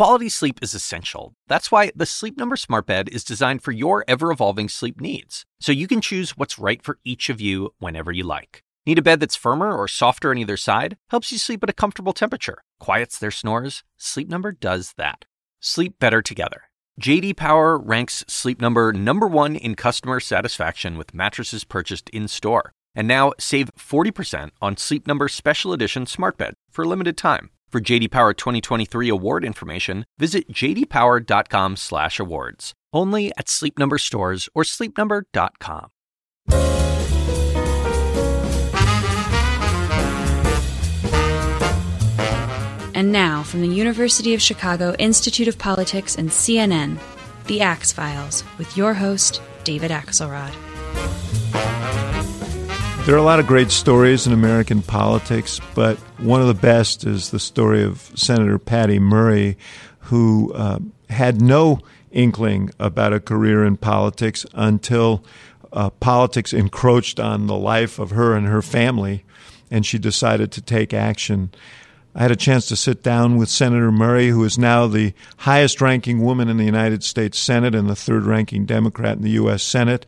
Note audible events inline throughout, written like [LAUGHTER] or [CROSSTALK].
Quality sleep is essential. That's why the Sleep Number Smart Bed is designed for your ever evolving sleep needs, so you can choose what's right for each of you whenever you like. Need a bed that's firmer or softer on either side? Helps you sleep at a comfortable temperature, quiets their snores? Sleep Number does that. Sleep better together. JD Power ranks Sleep Number number 1 in customer satisfaction with mattresses purchased in-store. And now save 40% on Sleep Number special edition smart bed for a limited time. For JD Power 2023 award information, visit jdpower.com/awards. Only at Sleep Number stores or sleepnumber.com. And now, from the University of Chicago Institute of Politics and CNN, The Axe Files, with your host, David Axelrod. There are a lot of great stories in American politics, but one of the best is the story of Senator Patty Murray, who uh, had no inkling about a career in politics until uh, politics encroached on the life of her and her family, and she decided to take action. I had a chance to sit down with Senator Murray, who is now the highest ranking woman in the United States Senate and the third ranking Democrat in the U.S. Senate,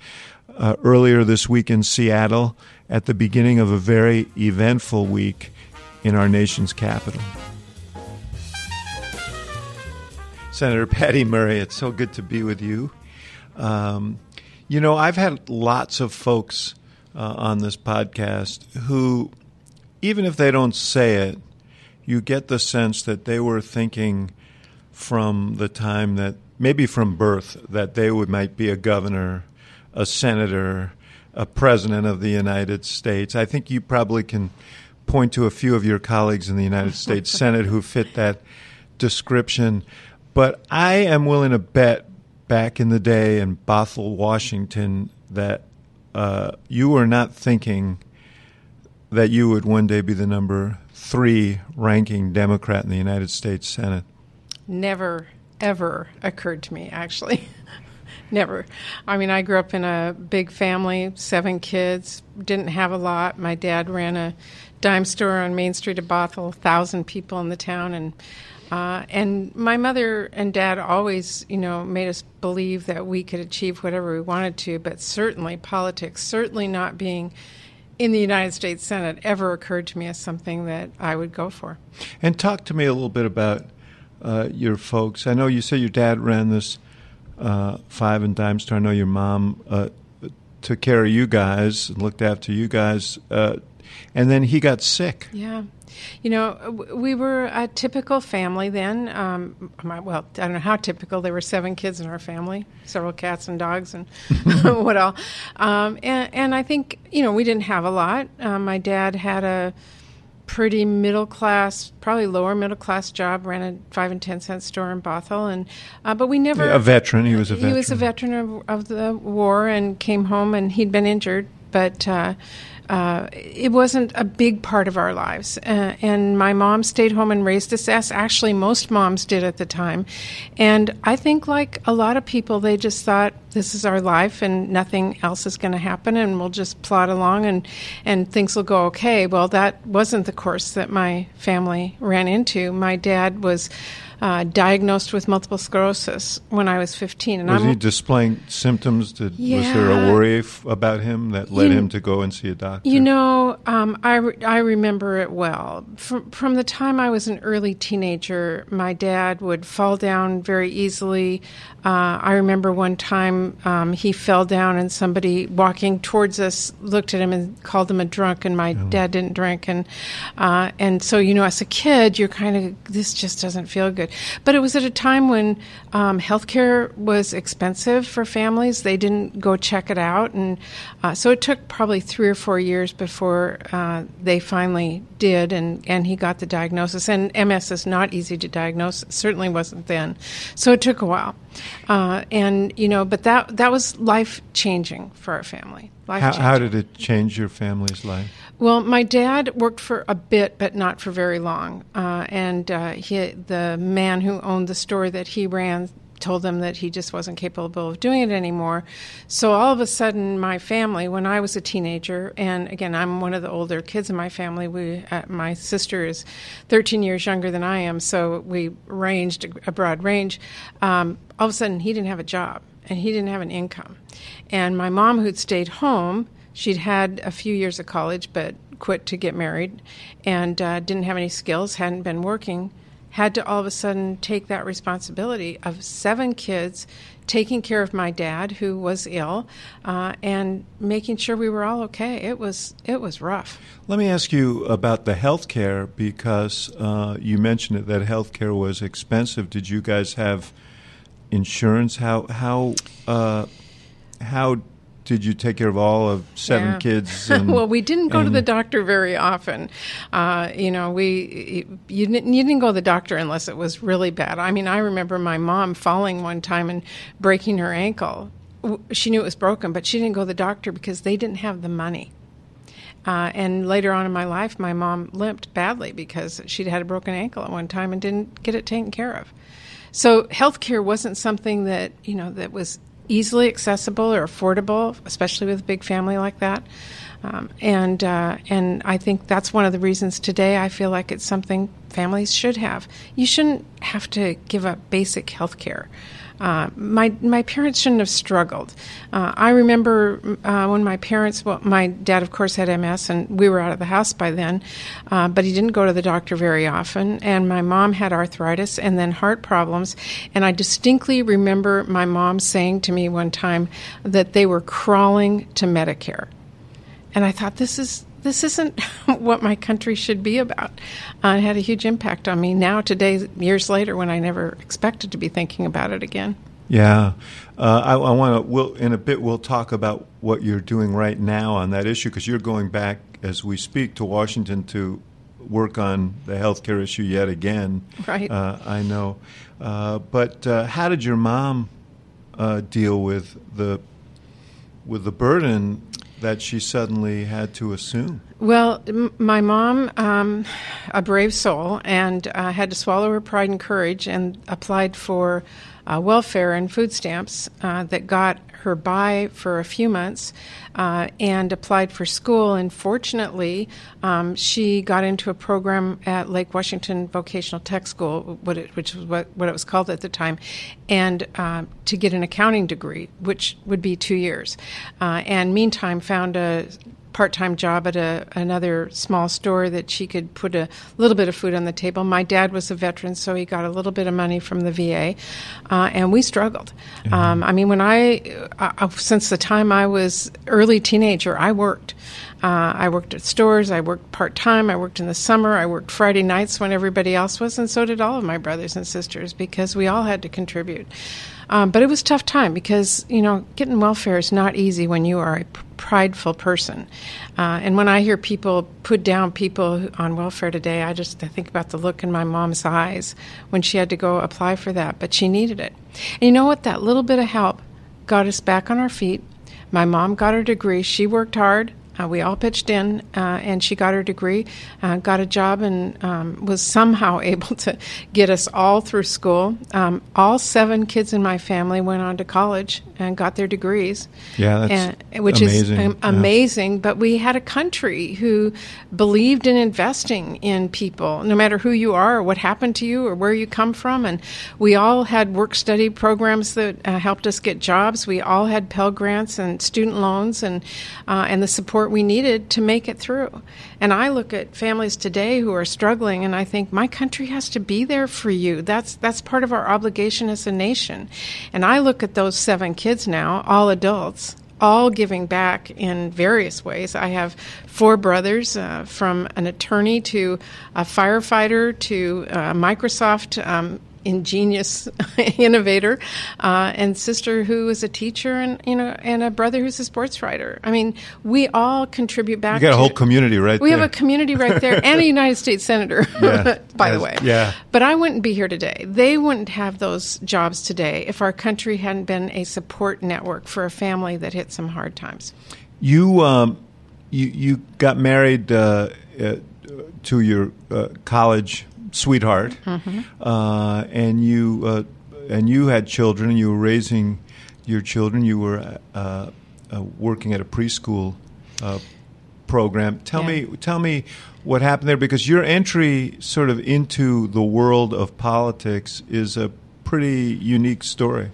uh, earlier this week in Seattle at the beginning of a very eventful week in our nation's capital. Senator Patty Murray, it's so good to be with you. Um, you know, I've had lots of folks uh, on this podcast who, even if they don't say it, you get the sense that they were thinking from the time that maybe from birth that they would might be a governor, a senator, a president of the United States. I think you probably can point to a few of your colleagues in the United [LAUGHS] States Senate who fit that description. But I am willing to bet back in the day in Bothell, Washington, that uh, you were not thinking that you would one day be the number three ranking Democrat in the United States Senate? Never, ever occurred to me, actually. [LAUGHS] Never. I mean, I grew up in a big family, seven kids, didn't have a lot. My dad ran a dime store on Main Street of Bothell, thousand people in the town, and uh, and my mother and dad always, you know, made us believe that we could achieve whatever we wanted to, but certainly politics, certainly not being in the United States Senate ever occurred to me as something that I would go for. And talk to me a little bit about uh, your folks. I know you said your dad ran this uh, five and dime store. I know your mom uh, took care of you guys and looked after you guys. Uh, and then he got sick. Yeah. You know, we were a typical family then. Um, well, I don't know how typical. There were seven kids in our family, several cats and dogs, and [LAUGHS] what all. Um, and, and, I think you know we didn't have a lot. Um, my dad had a pretty middle class, probably lower middle class job. Ran a five and ten cent store in Bothell, and uh, but we never a veteran. He was a veteran. He was a veteran of, of the war and came home, and he'd been injured, but. Uh, uh, it wasn't a big part of our lives. Uh, and my mom stayed home and raised us. As actually most moms did at the time. And I think, like a lot of people, they just thought this is our life and nothing else is going to happen, and we'll just plod along and and things will go okay. Well, that wasn't the course that my family ran into. My dad was uh, diagnosed with multiple sclerosis when I was 15. And was I'm, he displaying symptoms? Did, yeah, was there a worry f- about him that led you, him to go and see a doctor? You know, um, I, re- I remember it well. From, from the time I was an early teenager, my dad would fall down very easily. Uh, I remember one time um, he fell down and somebody walking towards us looked at him and called him a drunk, and my dad didn't drink. And, uh, and so, you know, as a kid, you're kind of, this just doesn't feel good. But it was at a time when um, healthcare was expensive for families. They didn't go check it out. And uh, so it took probably three or four years before uh, they finally did, and, and he got the diagnosis. And MS is not easy to diagnose, it certainly wasn't then. So it took a while. Uh, and, you know, but that, that was life changing for our family. How, how, did it change your family's life? Well, my dad worked for a bit, but not for very long. Uh, and uh, he, the man who owned the store that he ran told them that he just wasn't capable of doing it anymore. So all of a sudden, my family, when I was a teenager, and again, I'm one of the older kids in my family. We, uh, my sister is 13 years younger than I am, so we ranged a broad range. Um, all of a sudden, he didn't have a job and he didn't have an income. And my mom, who'd stayed home, she'd had a few years of college, but quit to get married, and uh, didn't have any skills, hadn't been working had to all of a sudden take that responsibility of seven kids, taking care of my dad who was ill, uh, and making sure we were all okay. It was it was rough. Let me ask you about the health care because uh, you mentioned it, that health care was expensive. Did you guys have insurance? How how uh, how did you take care of all of seven Yeah. kids? [LAUGHS] And, well, we didn't go to the doctor very often. Uh, you know, we you didn't, you didn't go to the doctor unless it was really bad. I mean, I remember my mom falling one time and breaking her ankle. She knew it was broken, but she didn't go to the doctor because they didn't have the money. Uh, and later on in my life, my mom limped badly because she'd had a broken ankle at one time and didn't get it taken care of. So healthcare wasn't something that you know that was easily accessible or affordable, especially with a big family like that. Um, and uh, and I think that's one of the reasons today I feel like it's something families should have. You shouldn't have to give up basic health care. Uh, my my parents shouldn't have struggled. Uh, I remember uh, when my parents, well, my dad of course had MS, and we were out of the house by then, uh, but he didn't go to the doctor very often. And my mom had arthritis and then heart problems, and I distinctly remember my mom saying to me one time that they were crawling to Medicare, and I thought this is this isn't [LAUGHS] what my country should be about. Uh, it had a huge impact on me now, today, years later, when I never expected to be thinking about it again. Yeah, uh, I, I want to. We'll in a bit. We'll talk about what you're doing right now on that issue because you're going back as we speak to Washington to work on the healthcare issue yet again. Right. Uh, I know, uh, but uh, how did your mom uh, deal with the with the burden that she suddenly had to assume? Well, m- my mom, um, a brave soul, and uh, had to swallow her pride and courage and applied for uh, welfare and food stamps uh, that got her by for a few months uh, and applied for school. And fortunately, um, she got into a program at Lake Washington Vocational Tech School, it, which was what, what it was called at the time, and uh, to get an accounting degree, which would be two years. Uh, and meantime, found a part-time job at a, another small store that she could put a little bit of food on the table. My dad was a veteran, so he got a little bit of money from the VA, uh, and we struggled. Um, I mean, when I, uh, since the time I was early teenager, I worked. Uh, I worked at stores. I worked part time. I worked in the summer. I worked Friday nights when everybody else was, and so did all of my brothers and sisters because we all had to contribute. Um, but it was a tough time because you know getting welfare is not easy when you are a prideful person. Uh, and when I hear people put down people on welfare today, I just I think about the look in my mom's eyes when she had to go apply for that, but she needed it. And you know what? That little bit of help got us back on our feet. My mom got her degree. She worked hard. Uh, we all pitched in, uh, and she got her degree, uh, got a job, and um, was somehow [LAUGHS] able to get us all through school. Um, all seven kids in my family went on to college and got their degrees. Yeah, that's and, which amazing. is um, Yeah. amazing. But we had a country who believed in investing in people, no matter who you are, or what happened to you, or where you come from. And we all had work study programs that uh, helped us get jobs. We all had Pell grants and student loans, and uh, and the support we needed to make it through. And I look at families today who are struggling, and I think my country has to be there for you. That's that's part of our obligation as a nation. And I look at those seven kids now, all adults, all giving back in various ways. I have four brothers, uh, from an attorney to a firefighter to a Microsoft um, ingenious [LAUGHS] innovator, uh, and sister who is a teacher, and you know, and a brother who's a sports writer. I mean, we all contribute back. You got a whole community right we there. have a community right there and a [LAUGHS] United States Senator, [LAUGHS] Yeah. by the way. Yeah. But I wouldn't be here today. They wouldn't have those jobs today if our country hadn't been a support network for a family that hit some hard times. You um, you you got married uh, uh, to your uh, college sweetheart, Mm-hmm. uh, and you uh, and you had children, and you were raising your children. You were uh, uh, working at a preschool uh, program. Tell Yeah. me, tell me what happened there, because your entry sort of into the world of politics is a pretty unique story.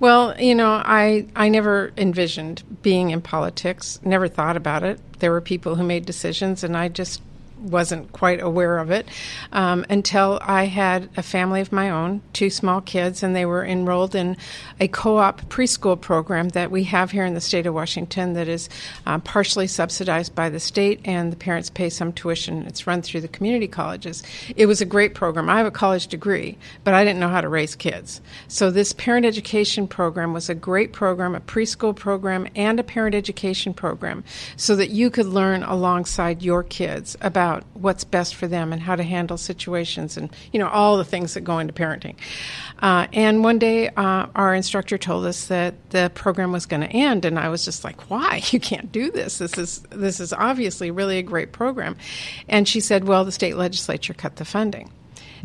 Well, you know, I, I never envisioned being in politics, never thought about it. There were people who made decisions, and I just wasn't quite aware of it um, until I had a family of my own, two small kids, and they were enrolled in a co op preschool program that we have here in the state of Washington that is uh, partially subsidized by the state, and the parents pay some tuition. It's run through the community colleges. It was a great program. I have a college degree, but I didn't know how to raise kids. So, this parent education program was a great program, a preschool program, and a parent education program, so that you could learn alongside your kids about what's best for them and how to handle situations and, you know, all the things that go into parenting. Uh, and one day, uh, our instructor told us that the program was going to end, and I was just like, "Why? [LAUGHS] You can't do this. This is this is obviously really a great program." And she said, "Well, the state legislature cut the funding."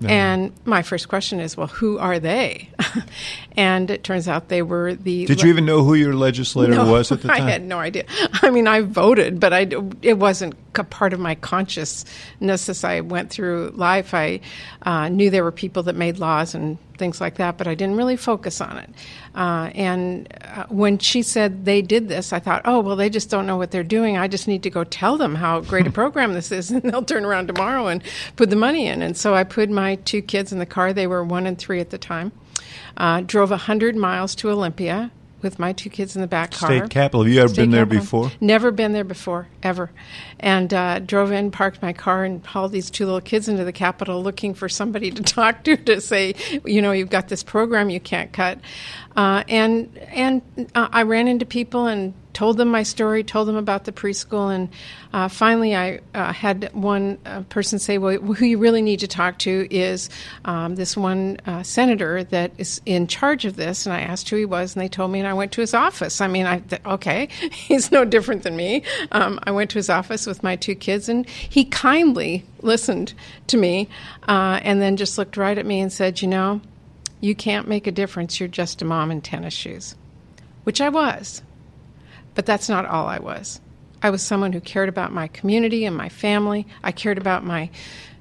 And my first question is, well, who are they? [LAUGHS] and it turns out they were the. Did you even know who your legislator No, was at the [LAUGHS] time? I had no idea. I mean, I voted, but I, it wasn't a part of my consciousness as I went through life. I uh, knew there were people that made laws and things like that, but I didn't really focus on it. Uh, and uh, when she said they did this, I thought, oh, well, they just don't know what they're doing. I just need to go tell them how great a [LAUGHS] program this is, and they'll turn around tomorrow and put the money in. And so I put my two kids in the car. They were one and three at the time. Uh, drove 100 miles to Olympia with my two kids in the back car. State Capitol. Have you ever State been there Capitol. before? Never been there before, ever. And uh, drove in, parked my car, and hauled these two little kids into the Capitol looking for somebody to [LAUGHS] talk to to say, you know, you've got this program you can't cut. Uh, and and uh, I ran into people and told them my story, told them about the preschool, and uh, finally I uh, had one uh, person say, "Well, who you really need to talk to is um, this one uh, senator that is in charge of this." And I asked who he was, and they told me, and I went to his office. I mean, I th- okay, [LAUGHS] he's no different than me. Um, I went to his office with my two kids, and he kindly listened to me, uh, and then just looked right at me and said, "You know." You can't make a difference. You're just a mom in tennis shoes, which I was. But that's not all I was. I was someone who cared about my community and my family. I cared about my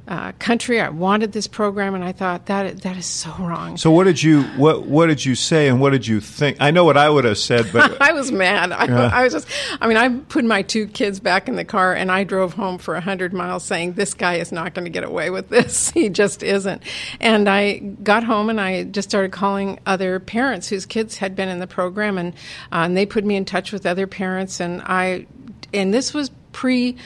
uh, country. I wanted this program, and I thought that that is so wrong. So what did you what what did you say and what did you think? I know what I would have said, but [LAUGHS] I was mad. I, I was just, I mean, I put my two kids back in the car and I drove home for 100 miles saying, This guy is not going to get away with this. [LAUGHS] He just isn't. And I got home and I just started calling other parents whose kids had been in the program, and, uh, and they put me in touch with other parents. And I, and this was pre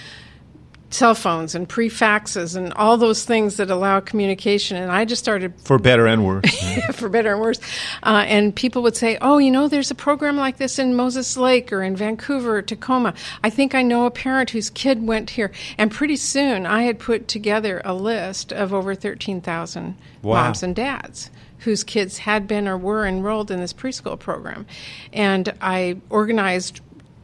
cell phones and pre faxes and all those things that allow communication. And I just started for better and worse. [LAUGHS] for better and worse. Uh, and people would say, "Oh, you know, there's a program like this in Moses Lake or in Vancouver or Tacoma. I think I know a parent whose kid went here." And pretty soon, I had put together a list of over thirteen thousand Wow. moms and dads whose kids had been or were enrolled in this preschool program, and I organized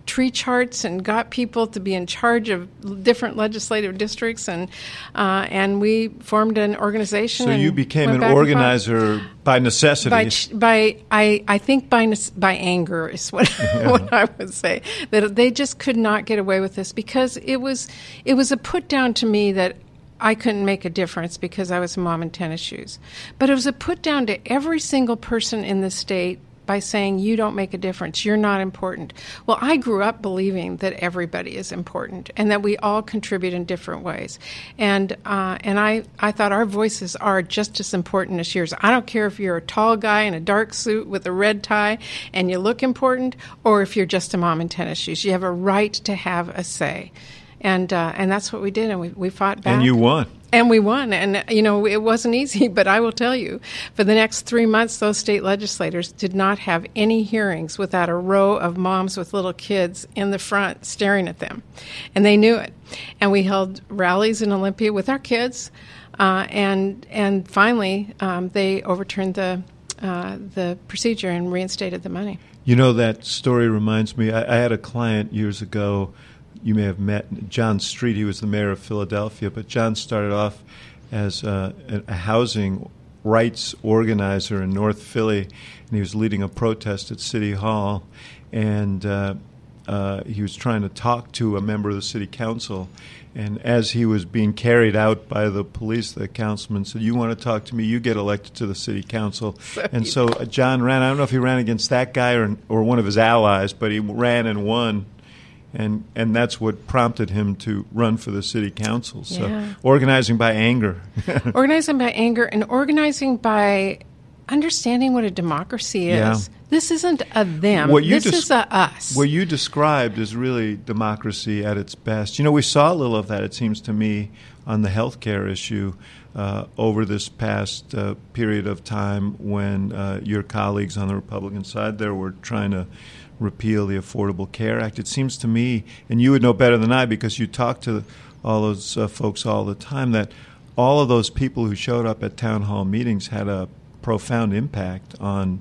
tree charts and got people to be in charge of different legislative districts and uh, and we formed an organization so you became an back and forth. organizer by necessity. by by I I think by by anger is [LAUGHS] what what I would say that they just could not get away with this because it was it was a put down to me that I couldn't make a difference because I was a mom in tennis shoes, but it was a put down to every single person in the state by saying you don't make a difference. You're not important. Well i grew up believing that everybody is important and that we all contribute in different ways. And uh, and i i thought our voices are just as important as yours. I don't care if you're a tall guy in a dark suit with a red tie and you look important or if you're just a mom in tennis shoes. You have a right to have a say. And uh, and that's what we did and we, we fought back. and you won. And we won. And, you know, it wasn't easy, [LAUGHS] but I will tell you, for the next three months, those state legislators did not have any hearings without a row of moms with little kids in the front staring at them. And they knew it. And we held rallies in Olympia with our kids. Uh, and, and finally, um, they overturned the, uh, the procedure and reinstated the money. You know that story reminds me. I, I had a client years ago. You may have met John Street. He was the mayor of Philadelphia, but John started off as a, a housing rights organizer in North Philly, and he was leading a protest at City Hall, and uh, uh, he was trying to talk to a member of the city council. And as he was being carried out by the police, the councilman said, "You want to talk to me? You get elected to the city council." [LAUGHS] and so uh, John ran. I don't know if he ran against that guy or or one of his allies, but he ran and won and and that's what prompted him to run for the city council. So Yeah. organizing by anger. [LAUGHS] organizing by anger and organizing by understanding what a democracy is. Yeah. This isn't a them. What you this des- is a us. what you described is really democracy at its best. You know, we saw a little of that. It seems to me on the healthcare issue. Uh, over this past uh, period of time, when uh, your colleagues on the Republican side there were trying to repeal the Affordable Care Act, it seems to me, and you would know better than I because you talk to all those uh, folks all the time, that all of those people who showed up at town hall meetings had a profound impact on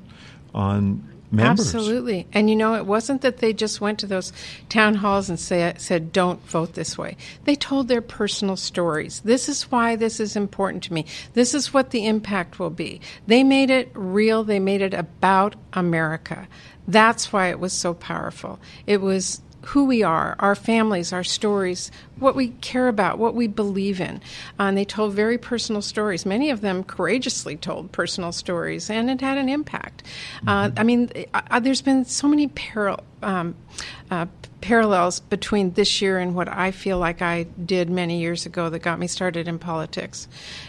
on members. Absolutely. And you know, it wasn't that they just went to those town halls and say, said, don't vote this way. They told their personal stories. This is why this is important to me. This is what the impact will be. They made it real, they made it about America. That's why it was so powerful. It was who we are, our families, our stories, what we care about, what we believe in. Uh, and they told very personal stories. Many of them courageously told personal stories, and it had an impact. Uh, I mean, uh, there's been so many um, uh, parallels between this year and what I feel like I did many years ago that got me started in politics.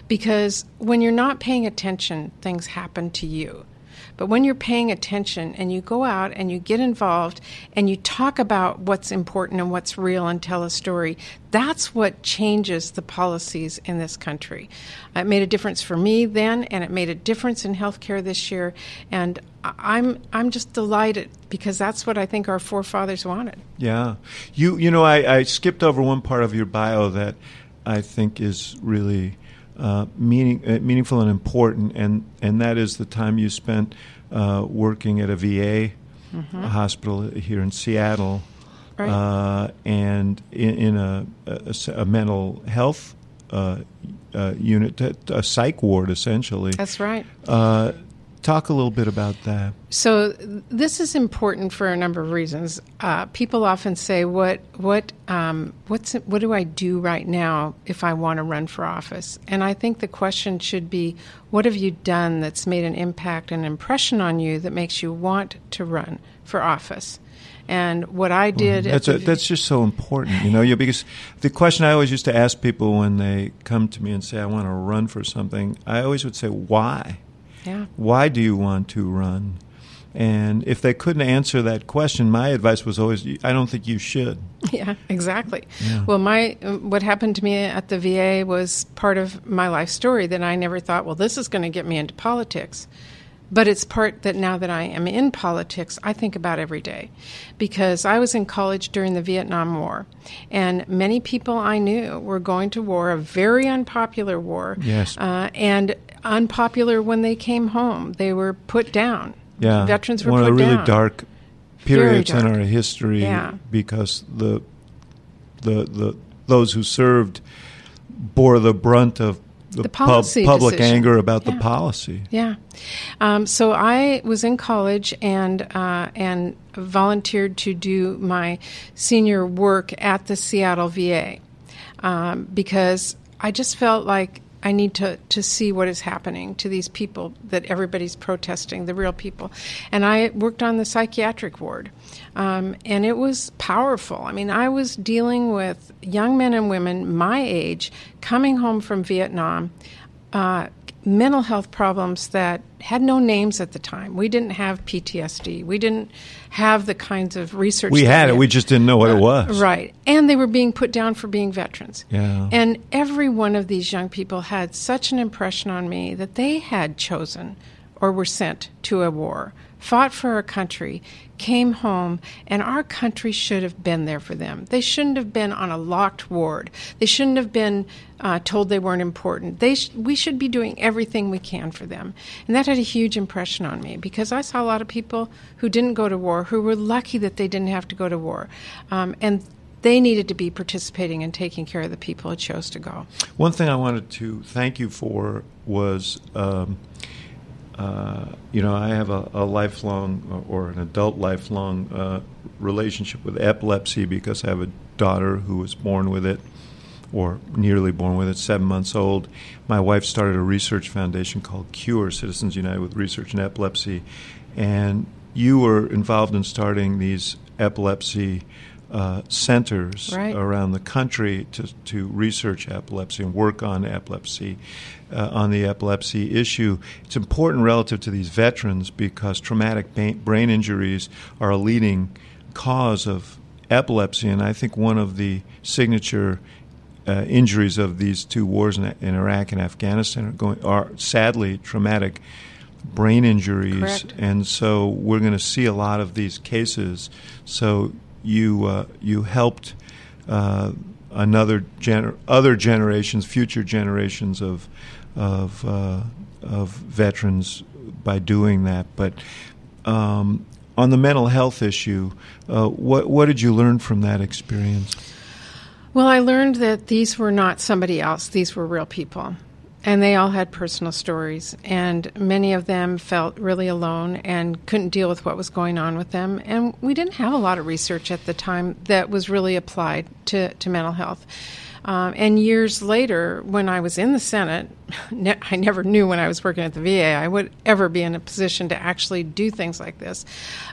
Because when you're not paying attention, things happen to you. But when you're paying attention and you go out and you get involved and you talk about what's important and what's real and tell a story, that's what changes the policies in this country. It made a difference for me then, and it made a difference in healthcare this year. And I'm I'm just delighted because that's what I think our forefathers wanted. Yeah, you you know I, I skipped over one part of your bio that I think is really uh, meaning uh, meaningful and important, and and that is the time you spent uh, working at a VA hospital here in Seattle, Right. uh, and in, in a, a, a mental health uh, uh, unit, a psych ward essentially. That's right. Talk a little bit about that. So this is important for a number of reasons. Uh, people often say, "What what um, what's what do I do right now if I want to run for office?" And I think the question should be, "What have you done that's made an impact, an impression on you that makes you want to run for office?" And what I did, at That's the a, that's just so important, you know. Because the question I always used to ask people when they come to me and say I want to run for something, I always would say, "Why? Yeah. Why do you want to run?" And if they couldn't answer that question, my advice was always, "I don't think you should." [LAUGHS] Yeah, exactly. Well, my what happened to me at the VA was part of my life story that I never thought, well, this is going to get me into politics. But it's part that now that I am in politics, I think about every day. Because I was in college during the Vietnam War, and many people I knew were going to war, a very unpopular war. Yes. Uh, and unpopular when they came home. They were put down. Yeah, Veterans were one put of the really down. dark periods in our history Yeah. because the the the those who served bore the brunt of the, The pub- public decision. anger about the policy. Yeah. Um, so I was in college and uh, and volunteered to do my senior work at the Seattle VA um, because I just felt like I need to, to see what is happening to these people that everybody's protesting, the real people. And I worked on the psychiatric ward. Um, and it was powerful. I mean, I was dealing with young men and women my age coming home from Vietnam, uh, mental health problems that had no names at the time. We didn't have PTSD. We didn't have the kinds of research. We had it, we just didn't know what it uh, was. Right. And they were being put down for being veterans. Yeah. And every one of these young people had such an impression on me that they had chosen or were sent to a war, fought for our country, came home, and our country should have been there for them. They shouldn't have been on a locked ward. They shouldn't have been uh, told they weren't important. They sh- we should be doing everything we can for them. And that had a huge impression on me because I saw a lot of people who didn't go to war who were lucky that they didn't have to go to war. Um, and they needed to be participating and taking care of the people who chose to go. One thing I wanted to thank you for was um, uh, you know, I have a, a lifelong or an adult lifelong uh, relationship with epilepsy because I have a daughter who was born with it or nearly born with it, seven months old. My wife started a research foundation called CURE, Citizens United with Research in Epilepsy, and you were involved in starting these epilepsy uh, centers right. around the country to, to research epilepsy and work on epilepsy, uh, on the epilepsy issue. It's important relative to these veterans because traumatic brain injuries are a leading cause of epilepsy, and I think one of the signature uh, injuries of these two wars in, in, Iraq and Afghanistan are going are sadly traumatic brain injuries, Correct. and so we're going to see a lot of these cases. So you uh, you helped uh, another gener- other generations, future generations of of uh, of veterans by doing that, but. Um, on the mental health issue, uh, what what did you learn from that experience? Well, I learned that these were not somebody else; these were real people, and they all had personal stories. And many of them felt really alone and couldn't deal with what was going on with them. And we didn't have a lot of research at the time that was really applied to to mental health. Um, and years later, when I was in the Senate, [LAUGHS] ne- I never knew when I was working at the VA I would ever be in a position to actually do things like this.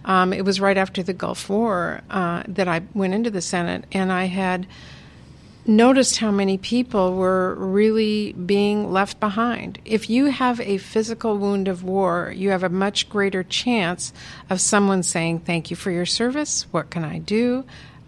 Um, it was right after the Gulf War uh, that I went into the Senate, and I had noticed how many people were really being left behind. If you have a physical wound of war, you have a much greater chance of someone saying, Thank you for your service. What can I do?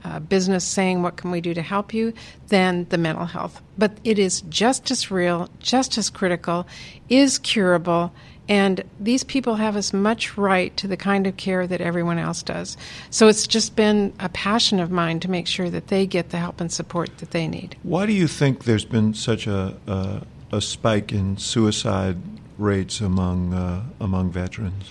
uh, business saying, What can we do to help you? than the mental health. But it is just as real, just as critical, is curable, and these people have as much right to the kind of care that everyone else does. So it's just been a passion of mine to make sure that they get the help and support that they need. Why do you think there's been such a, a, a spike in suicide rates among, uh, among veterans?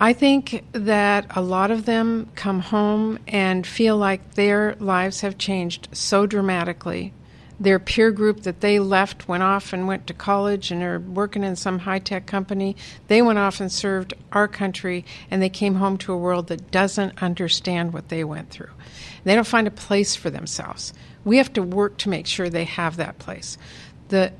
I think that a lot of them come home and feel like their lives have changed so dramatically. Their peer group that they left went off and went to college and are working in some high tech company. They went off and served our country and they came home to a world that doesn't understand what they went through. They don't find a place for themselves. We have to work to make sure they have that place. The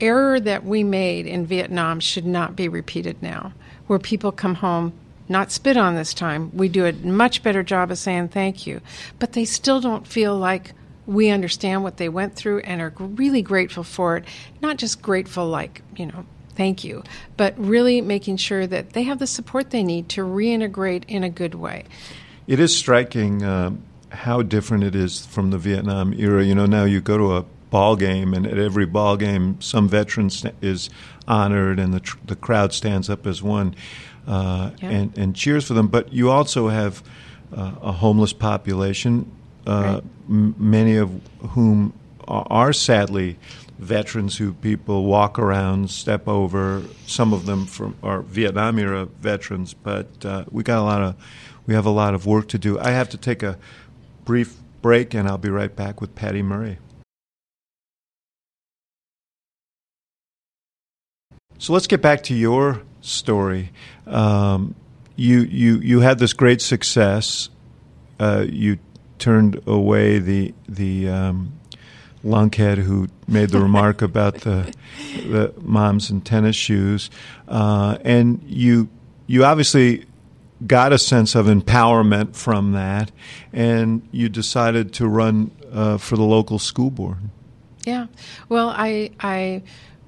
error that we made in Vietnam should not be repeated now, where people come home not spit on this time. We do a much better job of saying thank you. But they still don't feel like we understand what they went through and are really grateful for it. Not just grateful, like, you know, thank you, but really making sure that they have the support they need to reintegrate in a good way. It is striking uh, how different it is from the Vietnam era. You know, now you go to a ball game, and at every ball game, some veteran is honored, and the tr- the crowd stands up as one uh, yeah. and, and cheers for them. But you also have uh, a homeless population, right. m- many of whom are, are, sadly veterans who people walk around, step over. Some of them from are Vietnam era veterans, but uh, we got a lot of we have a lot of work to do. I have to take a brief break, and I'll be right back with Patty Murray. So let's get back to your story. Um, you you you had this great success. Uh, you turned away the the um, lunkhead who made the remark about the the moms and tennis shoes, uh, and you you obviously got a sense of empowerment from that, and you decided to run uh, for the local school board. Yeah, well, I I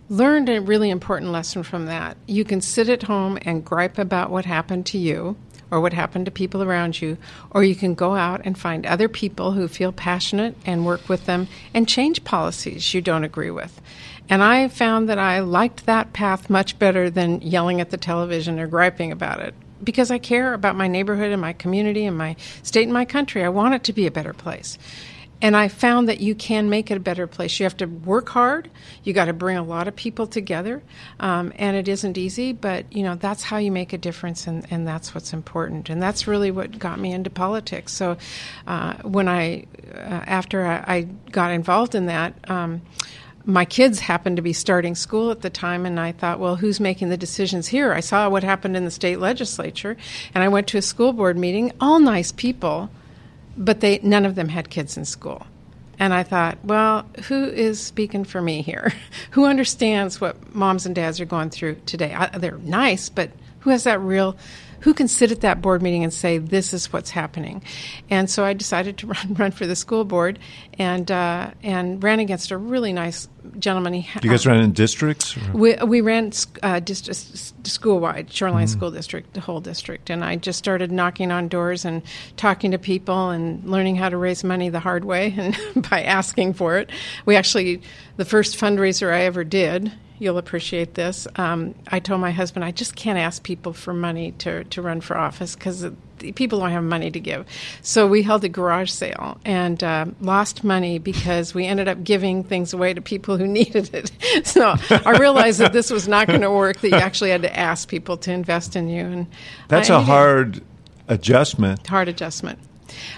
learned a really important lesson from that. You can sit at home and gripe about what happened to you or what happened to people around you, or you can go out and find other people who feel passionate and work with them and change policies you don't agree with. And I found that I liked that path much better than yelling at the television or griping about it because I care about my neighborhood and my community and my state and my country. I want it to be a better place. And I found that you can make it a better place. You have to work hard. You got to bring a lot of people together, um, and it isn't easy. But you know that's how you make a difference, and, and that's what's important. And that's really what got me into politics. So uh, when I, uh, after I, I, got involved in that. Um, my kids happened to be starting school at the time, and I thought, well, who's making the decisions here? I saw what happened in the state legislature, and I went to a school board meeting. All nice people, but they none of them had kids in school. And I thought, well, who is speaking for me here? [LAUGHS] who understands what moms and dads are going through today? I, they're nice, but who has that real who can sit at that board meeting and say this is what's happening? And so I decided to [LAUGHS] run run for the school board and uh, and ran against a really nice gentleman. He, you guys ran in districts? Or? We we ran uh, school wide, Shoreline mm School District, the whole district, and I just started knocking on doors and talking to people and learning how to raise money the hard way [LAUGHS] and by asking for it. We actually the first fundraiser I ever did you'll appreciate this. Um, I told my husband I just can't ask people for money to, to run for office because people don't have money to give. So we held a garage sale and uh, lost money because we ended up giving things away to people who [LAUGHS] needed it. [LAUGHS] So I realized that this was not going to work. That you actually had to ask people to invest in you, and that's a hard adjustment. Hard adjustment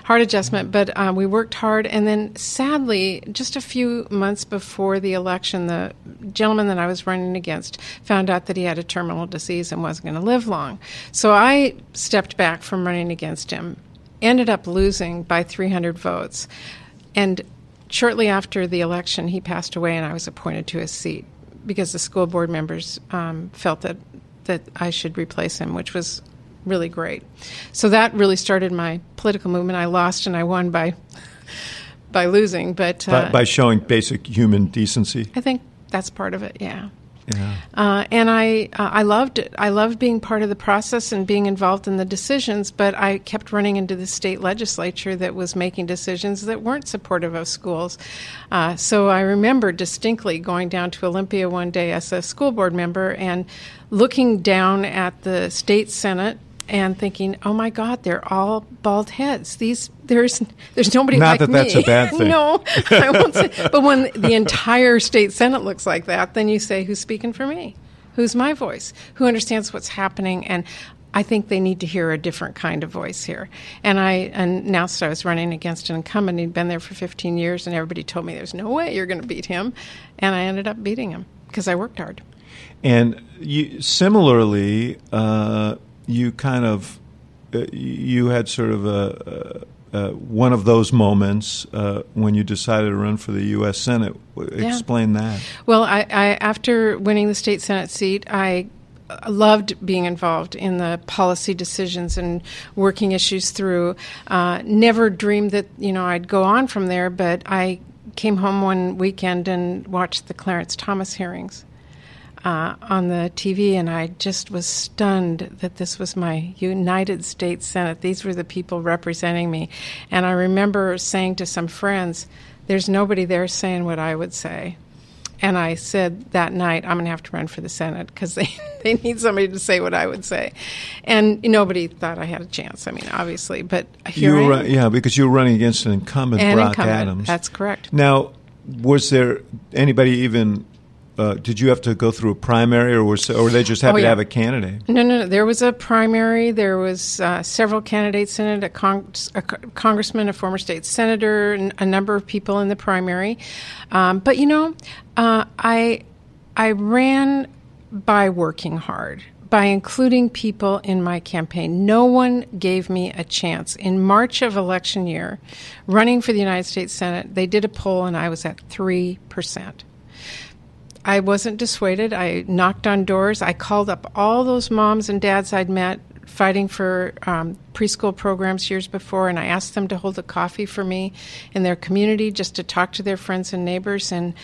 hard adjustment, but uh, we worked hard. And then, sadly, just a few months before the election, the gentleman that I was running against found out that he had a terminal disease and wasn't going to live long. So I stepped back from running against him, ended up losing by 300 votes. And shortly after the election, he passed away, and I was appointed to his seat because the school board members um, felt that that I should replace him, which was really great. So that really started my political movement. I lost and I won by [LAUGHS] by losing, but uh, by, by, showing basic human decency. I think that's part of it. Yeah. Yeah. Uh, and I uh, I loved it. I loved being part of the process and being involved in the decisions. But I kept running into the state legislature that was making decisions that weren't supportive of schools. Uh, so I remember distinctly going down to Olympia one day as a school board member and looking down at the state senate and thinking, "Oh my God, they're all bald heads. These there's there's nobody Not like that me." that's a bad [LAUGHS] thing. no, [LAUGHS] I won't say. But when the entire state senate looks like that, then you say, "Who's speaking for me? Who's my voice? Who understands what's happening?" And I think they need to hear a different kind of voice here. And I announced I was running against an incumbent. He'd been there for 15 years, and everybody told me, "There's no way you're going to beat him," and I ended up beating him because I worked hard. And you, similarly. Uh, you kind of uh, you had sort of a, a, a, one of those moments uh, when you decided to run for the U.S. Senate. Explain yeah. that. Well, I, I, after winning the state Senate seat, I loved being involved in the policy decisions and working issues through. Uh, never dreamed that you know I'd go on from there, but I came home one weekend and watched the Clarence Thomas hearings uh, on the TV, and I just was stunned that this was my United States Senate. These were the people representing me. And I remember saying to some friends, There's nobody there saying what I would say. And I said that night, I'm going to have to run for the Senate because they, [LAUGHS] they need somebody to say what I would say. And nobody thought I had a chance. I mean, obviously, but here you were, I am. Yeah, because you were running against an incumbent, an Brock incumbent. Adams. That's correct. Now, was there anybody even uh, did you have to go through a primary, or, was, or were they just happy oh, yeah. to have a candidate? No, no, no. There was a primary. There was uh, several candidates in it: a, con- a, congressman, a former state senator, and a number of people in the primary. Um, but you know, uh, I I ran by working hard by including people in my campaign. No one gave me a chance. In March of election year, running for the United States Senate, they did a poll and I was at 3%. I wasn't dissuaded. I knocked on doors. I called up all those moms and dads I'd met fighting for um, preschool programs years before, and I asked them to hold a coffee for me in their community just to talk to their friends and neighbors. And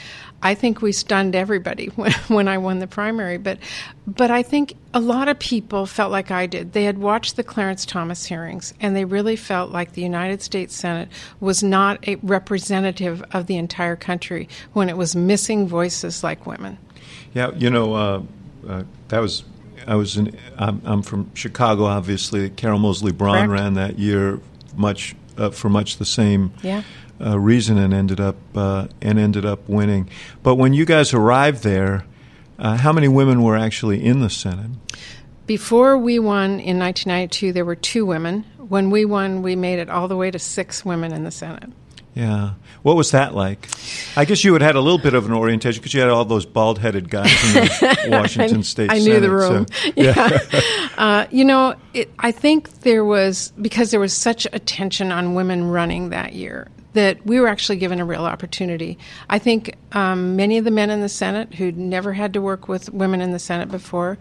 I think we stunned everybody [LAUGHS] when, when I won the primary. But, but I think a lot of people felt like I did. They had watched the Clarence Thomas hearings, and they really felt like the United States Senate was not a representative of the entire country when it was missing voices like women. Yeah, you know, uh, uh, that was I was in. I'm, I'm, from Chicago, obviously. Carol Moseley Braun ran that year, much uh, for much the same yeah uh, reason and ended up uh, and ended up winning. But when you guys arrived there, uh, how many women were actually in the Senate? Before we won in 1992, there were two women. When we won, we made it all the way to six women in the Senate. Yeah. What was that like? I guess you had had a little bit of an orientation because you had all those bald headed guys in the [LAUGHS] Washington State I Senate. knew the room. so- [LAUGHS] yeah. uh, you know, it, I think there was, because there was such attention on women running that year, that we were actually given a real opportunity. I think um, many of the men in the Senate who'd never had to work with women in the Senate before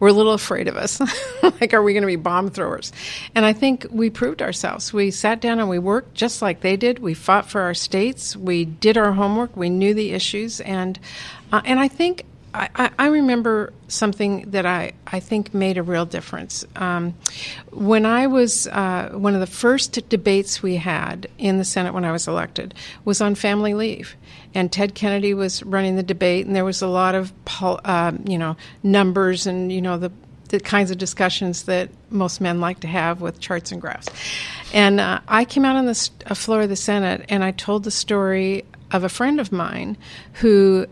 were a little afraid of us. [LAUGHS] like, are we going to be bomb throwers? And I think we proved ourselves. We sat down and we worked just like they did. We fought for our states. We did our homework. We knew the issues, and uh, and I think. I, I- remember something that I, I think made a real difference. Um, when I was, uh, one of the first debates we had in the Senate when I was elected was on family leave. And Ted Kennedy was running the debate, and there was a lot of, uh, you know, numbers and, you know, the, the kinds of discussions that most men like to have with charts and graphs. And uh, I came out on the uh, floor of the Senate and I told the story of a friend of mine who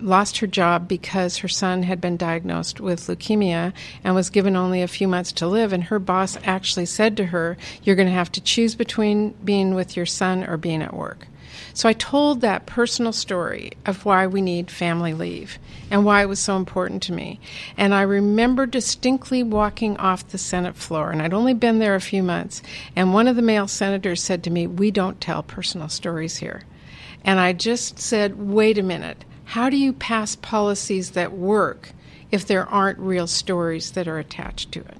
lost her job because her son had been diagnosed with leukemia and was given only a few months to live. And her boss actually said to her, You're going to have to choose between being with your son or being at work. So I told that personal story of why we need family leave and why it was so important to me. And I remember distinctly walking off the Senate floor, and I'd only been there a few months, and one of the male senators said to me, We don't tell personal stories here. And I just said, Wait a minute. How do you pass policies that work if there aren't real stories that are attached to it?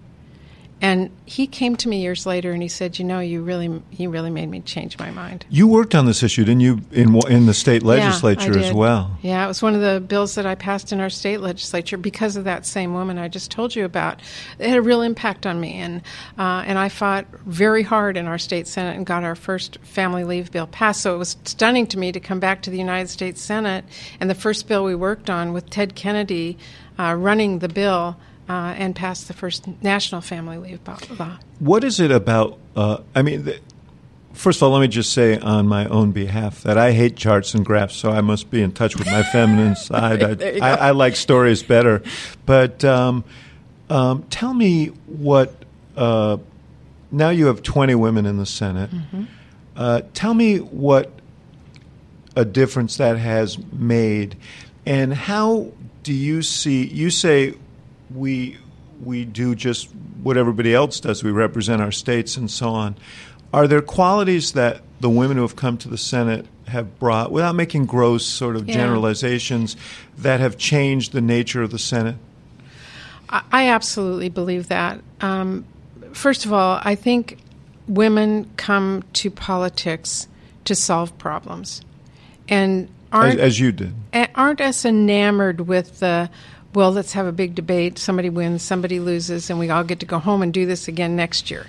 And he came to me years later and he said, "You know, you really, you really made me change my mind." You worked on this issue, didn't you, in in the state legislature yeah, as well? Yeah, it was one of the bills that I passed in our state legislature because of that same woman I just told you about. It had a real impact on me, and uh, and I fought very hard in our state senate and got our first family leave bill passed. So it was stunning to me to come back to the United States Senate and the first bill we worked on with Ted Kennedy uh, running the bill. Uh, and pass the first national family leave law. What is it about? Uh, I mean, th- first of all, let me just say on my own behalf that I hate charts and graphs, so I must be in touch with my [LAUGHS] feminine side. I, I. I like stories better. But um, um, tell me what. Uh, now you have 20 women in the Senate. Mm-hmm. Uh, tell me what a difference that has made, and how do you see? You say we we do just what everybody else does. We represent our states and so on. Are there qualities that the women who have come to the Senate have brought, without making gross sort of Yeah. generalizations, that have changed the nature of the Senate? I absolutely believe that. Um, first of all, I think women come to politics to solve problems, and As, aren't as you did. aren't as enamored with the well. Let's have a big debate. Somebody wins, somebody loses, and we all get to go home and do this again next year.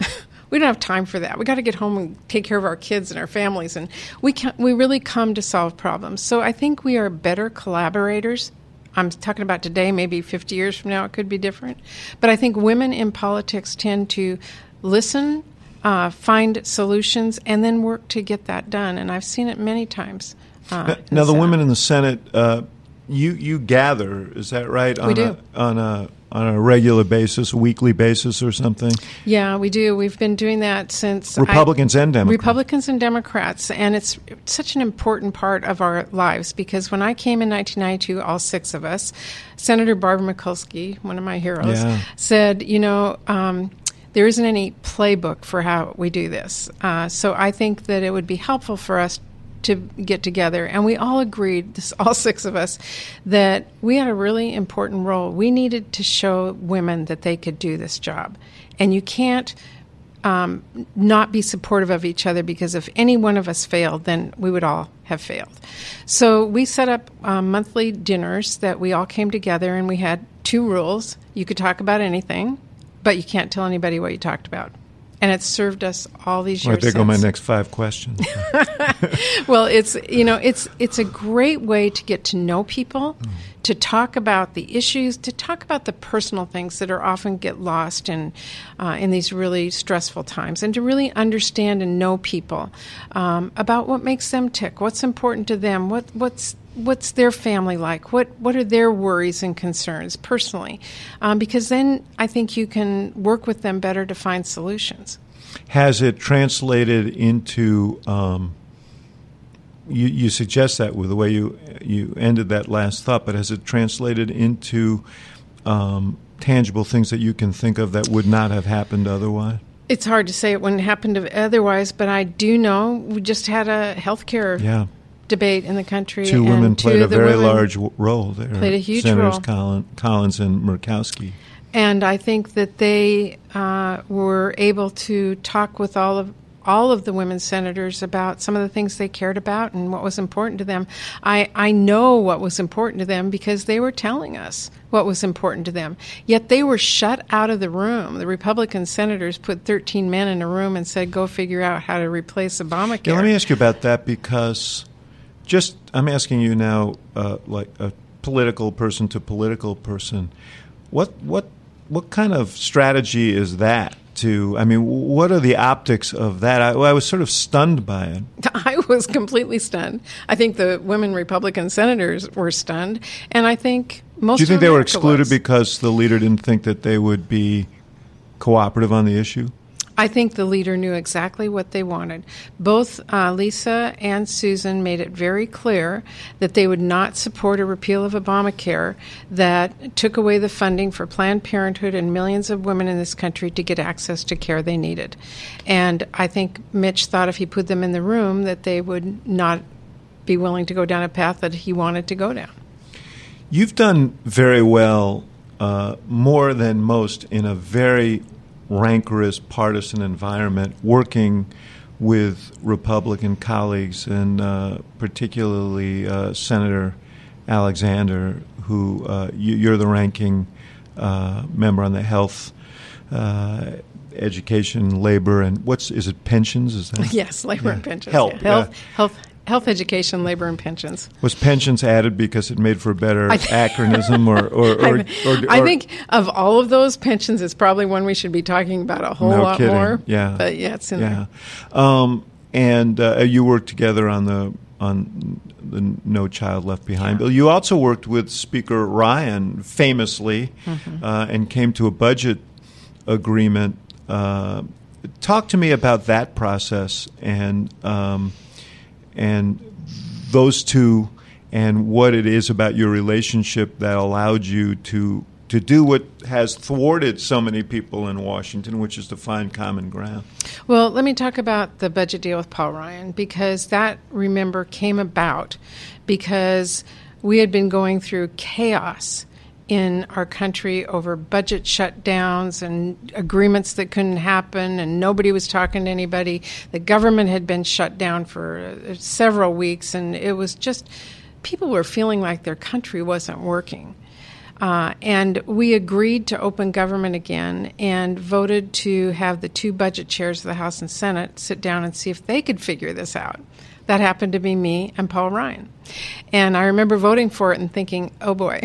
[LAUGHS] we don't have time for that. We got to get home and take care of our kids and our families, and we can we really come to solve problems. So I think we are better collaborators. I'm talking about today. Maybe 50 years from now, it could be different. But I think women in politics tend to listen, uh, find solutions, and then work to get that done. And I've seen it many times. Uh, Now, the Senate. women in the Senate, uh, you you gather, is that right? On We A, do. on a on a regular basis, weekly basis, or something. Yeah, we do. We've been doing that since I- Republicans and Democrats. Republicans and Democrats, and it's such an important part of our lives because when I came in 1992, all six of us, Senator Barbara Mikulski, one of my heroes, Yeah. said, you know. Um, there isn't any playbook for how we do this. Uh, so I think that it would be helpful for us to get together. And we all agreed, [LAUGHS] this, all six of us, that we had a really important role. We needed to show women that they could do this job. And you can't um, not be supportive of each other because if any one of us failed, then we would all have failed. So we set up um, monthly dinners that we all came together and we had two rules. You could talk about anything, but you can't tell anybody what you talked about. And it's served us all these years. Right, there go my next five questions. [LAUGHS] Well, it's you know it's it's a great way to get to know people, to talk about the issues, to talk about the personal things that are often get lost in uh, in these really stressful times, and to really understand and know people um, about what makes them tick, what's important to them, what what's what's their family like, what what are their worries and concerns personally, um, because then I think you can work with them better to find solutions. Has it translated into um, you, you suggest that with the way you you ended that last thought, but has it translated into um, tangible things that you can think of that would not have happened otherwise? It's hard to say it wouldn't happen otherwise, but I do know we just had a healthcare yeah. Debate in the country. Two women two played a very large role there. Played a huge Senators role. Collins, Collins and Murkowski. And I think that they uh, were able to talk with all of all of the women senators about some of the things they cared about and what was important to them. I, I know what was important to them because they were telling us what was important to them. Yet they were shut out of the room. The Republican senators put 13 men in a room and said, go figure out how to replace Obamacare. Yeah, let me ask you about that because just I'm asking you now, uh, like a political person to political person, what what what kind of strategy is that? To I mean, what are the optics of that? I, I was sort of stunned by it. [LAUGHS] I was completely stunned. I think the women Republican senators were stunned, and I think most. Do you think they were excluded was. because the leader didn't think that they would be cooperative on the issue? I think the leader knew exactly what they wanted. Both uh, Lisa and Susan made it very clear that they would not support a repeal of Obamacare that took away the funding for Planned Parenthood and millions of women in this country to get access to care they needed. And I think Mitch thought if he put them in the room that they would not be willing to go down a path that he wanted to go down. You've done very well, uh, more than most, in a very rancorous partisan environment, working with Republican colleagues, and uh, particularly uh, Senator Alexander, who uh, you, are the ranking uh, member on the Health. Uh, education, labor, and what's is it? Pensions? Is that Yes, labor Yeah. and pensions. Health, yeah. health, health, health, education, labor, and pensions. Was pensions added because it made for a better th- acronym, or [LAUGHS] or, or, I, or, I think of all of those pensions, it's probably one we should be talking about a whole No lot kidding. more. Yeah. but yeah, it's in yeah. there. Um, and uh, you worked together on the on the No Child Left Behind bill. You also worked with Speaker Ryan famously, Mm-hmm. uh, and came to a budget agreement. Uh, talk to me about that process and um, and those two, and what it is about your relationship that allowed you to to do what has thwarted so many people in Washington, which is to find common ground. Well, let me talk about the budget deal with Paul Ryan because that, remember, came about because we had been going through chaos in our country over budget shutdowns and agreements that couldn't happen, and nobody was talking to anybody. The government had been shut down for uh, several weeks, and it was just people were feeling like their country wasn't working. Uh, and we agreed to open government again and voted to have the two budget chairs of the House and Senate sit down and see if they could figure this out. That happened to be me and Paul Ryan. And I remember voting for it and thinking, oh boy.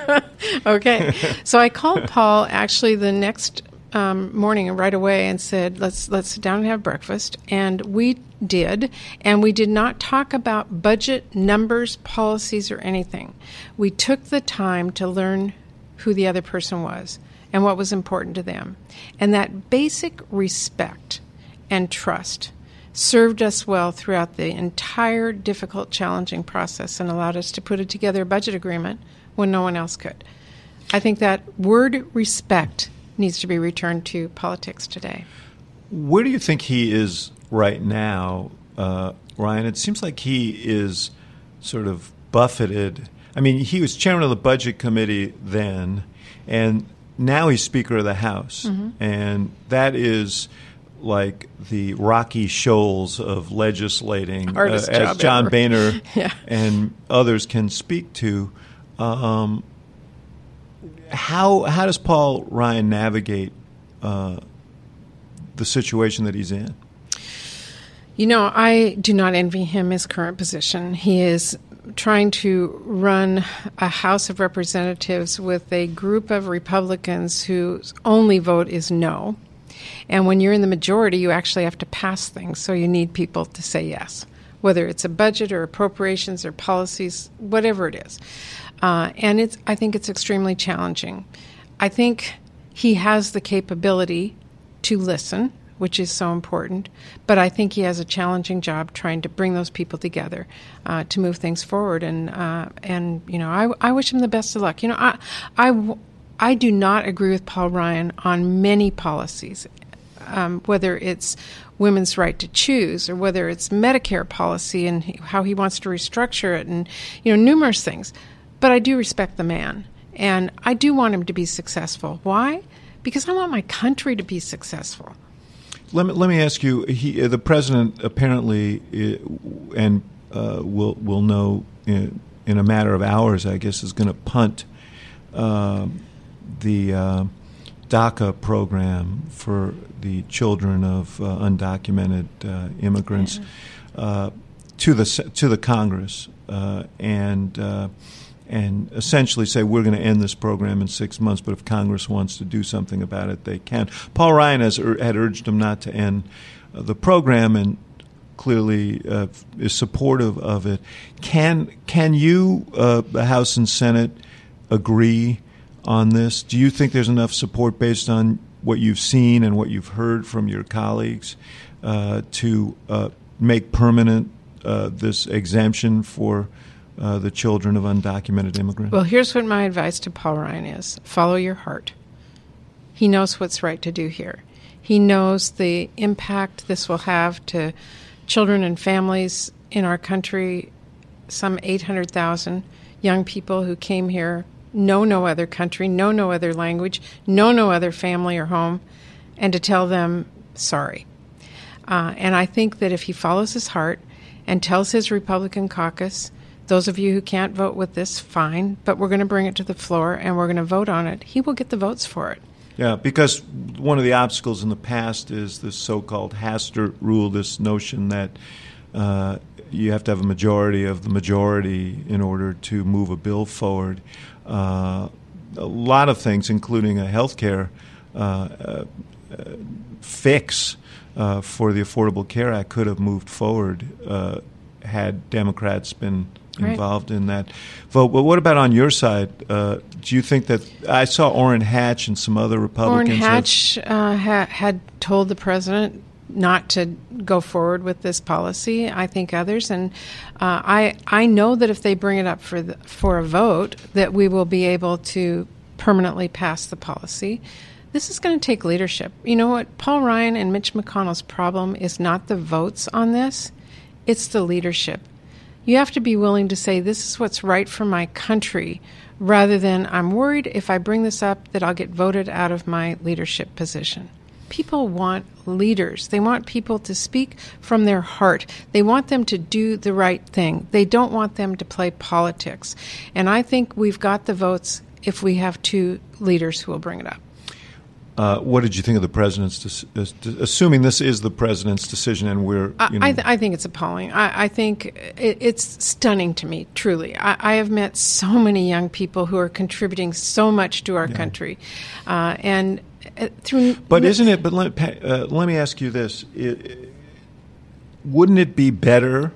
[LAUGHS] okay. so I called Paul actually the next um, morning right away and said, let's, let's sit down and have breakfast. And we did. And we did not talk about budget, numbers, policies, or anything. We took the time to learn who the other person was and what was important to them. And that basic respect and trust served us well throughout the entire difficult, challenging process and allowed us to put it together a budget agreement when no one else could. I think that word respect needs to be returned to politics today. Where do you think he is right now, uh, Ryan? It seems like he is sort of buffeted. I mean, he was chairman of the budget committee then, and now he's Speaker of the House. And that is like the rocky shoals of legislating, uh, as John ever. Boehner [LAUGHS] Yeah. and others can speak to. Um, how how does Paul Ryan navigate uh, the situation that he's in? You know, I do not envy him his current position. He is trying to run a House of Representatives with a group of Republicans whose only vote is no. And when you're in the majority, you actually have to pass things, so you need people to say yes, whether it's a budget or appropriations or policies, whatever it is. Uh, and it's, I think it's extremely challenging. I think he has the capability to listen which is so important. But I think he has a challenging job trying to bring those people together uh, to move things forward. And uh, and you know, I, I wish him the best of luck. You know, I I I do not agree with Paul Ryan on many policies, um, whether it's women's right to choose or whether it's Medicare policy and how he wants to restructure it, and you know, numerous things. But I do respect the man, and I do want him to be successful. Why? Because I want my country to be successful. Let me let me ask you. He, uh, the president apparently, uh, and uh, will will know in, in, a matter of hours. I guess is going to punt uh, the uh, DACA program for the children of uh, undocumented immigrants to the to the Congress and and essentially say we're going to end this program in six months, but if Congress wants to do something about it, they can. Paul Ryan has had urged him not to end uh, the program, and clearly uh, is supportive of it. Can can you, uh, the House and Senate, agree on this? Do you think there's enough support based on what you've seen and what you've heard from your colleagues uh, to uh, make permanent uh, this exemption for? uh, the children of undocumented immigrants? Well, here's what my advice to Paul Ryan is follow your heart. He knows what's right to do here. He knows the impact this will have to children and families in our country. Some 800,000 young people who came here, know no other country, know no other language, know no other family or home, and to tell them sorry. Uh, and I think that if he follows his heart and tells his Republican caucus those of you who can't vote with this, fine, but we're going to bring it to the floor and we're going to vote on it. He will get the votes for it. Yeah, because one of the obstacles in the past is this so called Hastert rule, this notion that uh, you have to have a majority of the majority in order to move a bill forward. Uh, a lot of things, including a health care uh, uh, fix uh, for the Affordable Care Act, could have moved forward uh, had Democrats been involved right. in that vote. But what about on your side? Uh, do you think that I saw Orrin Hatch and some other Republicans? Orrin Hatch uh, ha- had told the president not to go forward with this policy. I think others, and uh, I I know that if they bring it up for the, for a vote, that we will be able to permanently pass the policy. This is going to take leadership. You know what? Paul Ryan and Mitch McConnell's problem is not the votes on this; it's the leadership. You have to be willing to say, this is what's right for my country, rather than I'm worried if I bring this up that I'll get voted out of my leadership position. People want leaders. They want people to speak from their heart. They want them to do the right thing. They don't want them to play politics. And I think we've got the votes if we have two leaders who will bring it up. Uh, what did you think of the president's, de- uh, assuming this is the president's decision and we're, you know. I, th- I, think it's appalling. I, I think it, it's stunning to me, truly. I, I, have met so many young people who are contributing so much to our yeah. country. Uh, and through. But isn't it, but let, uh, let me ask you this. It, wouldn't it be better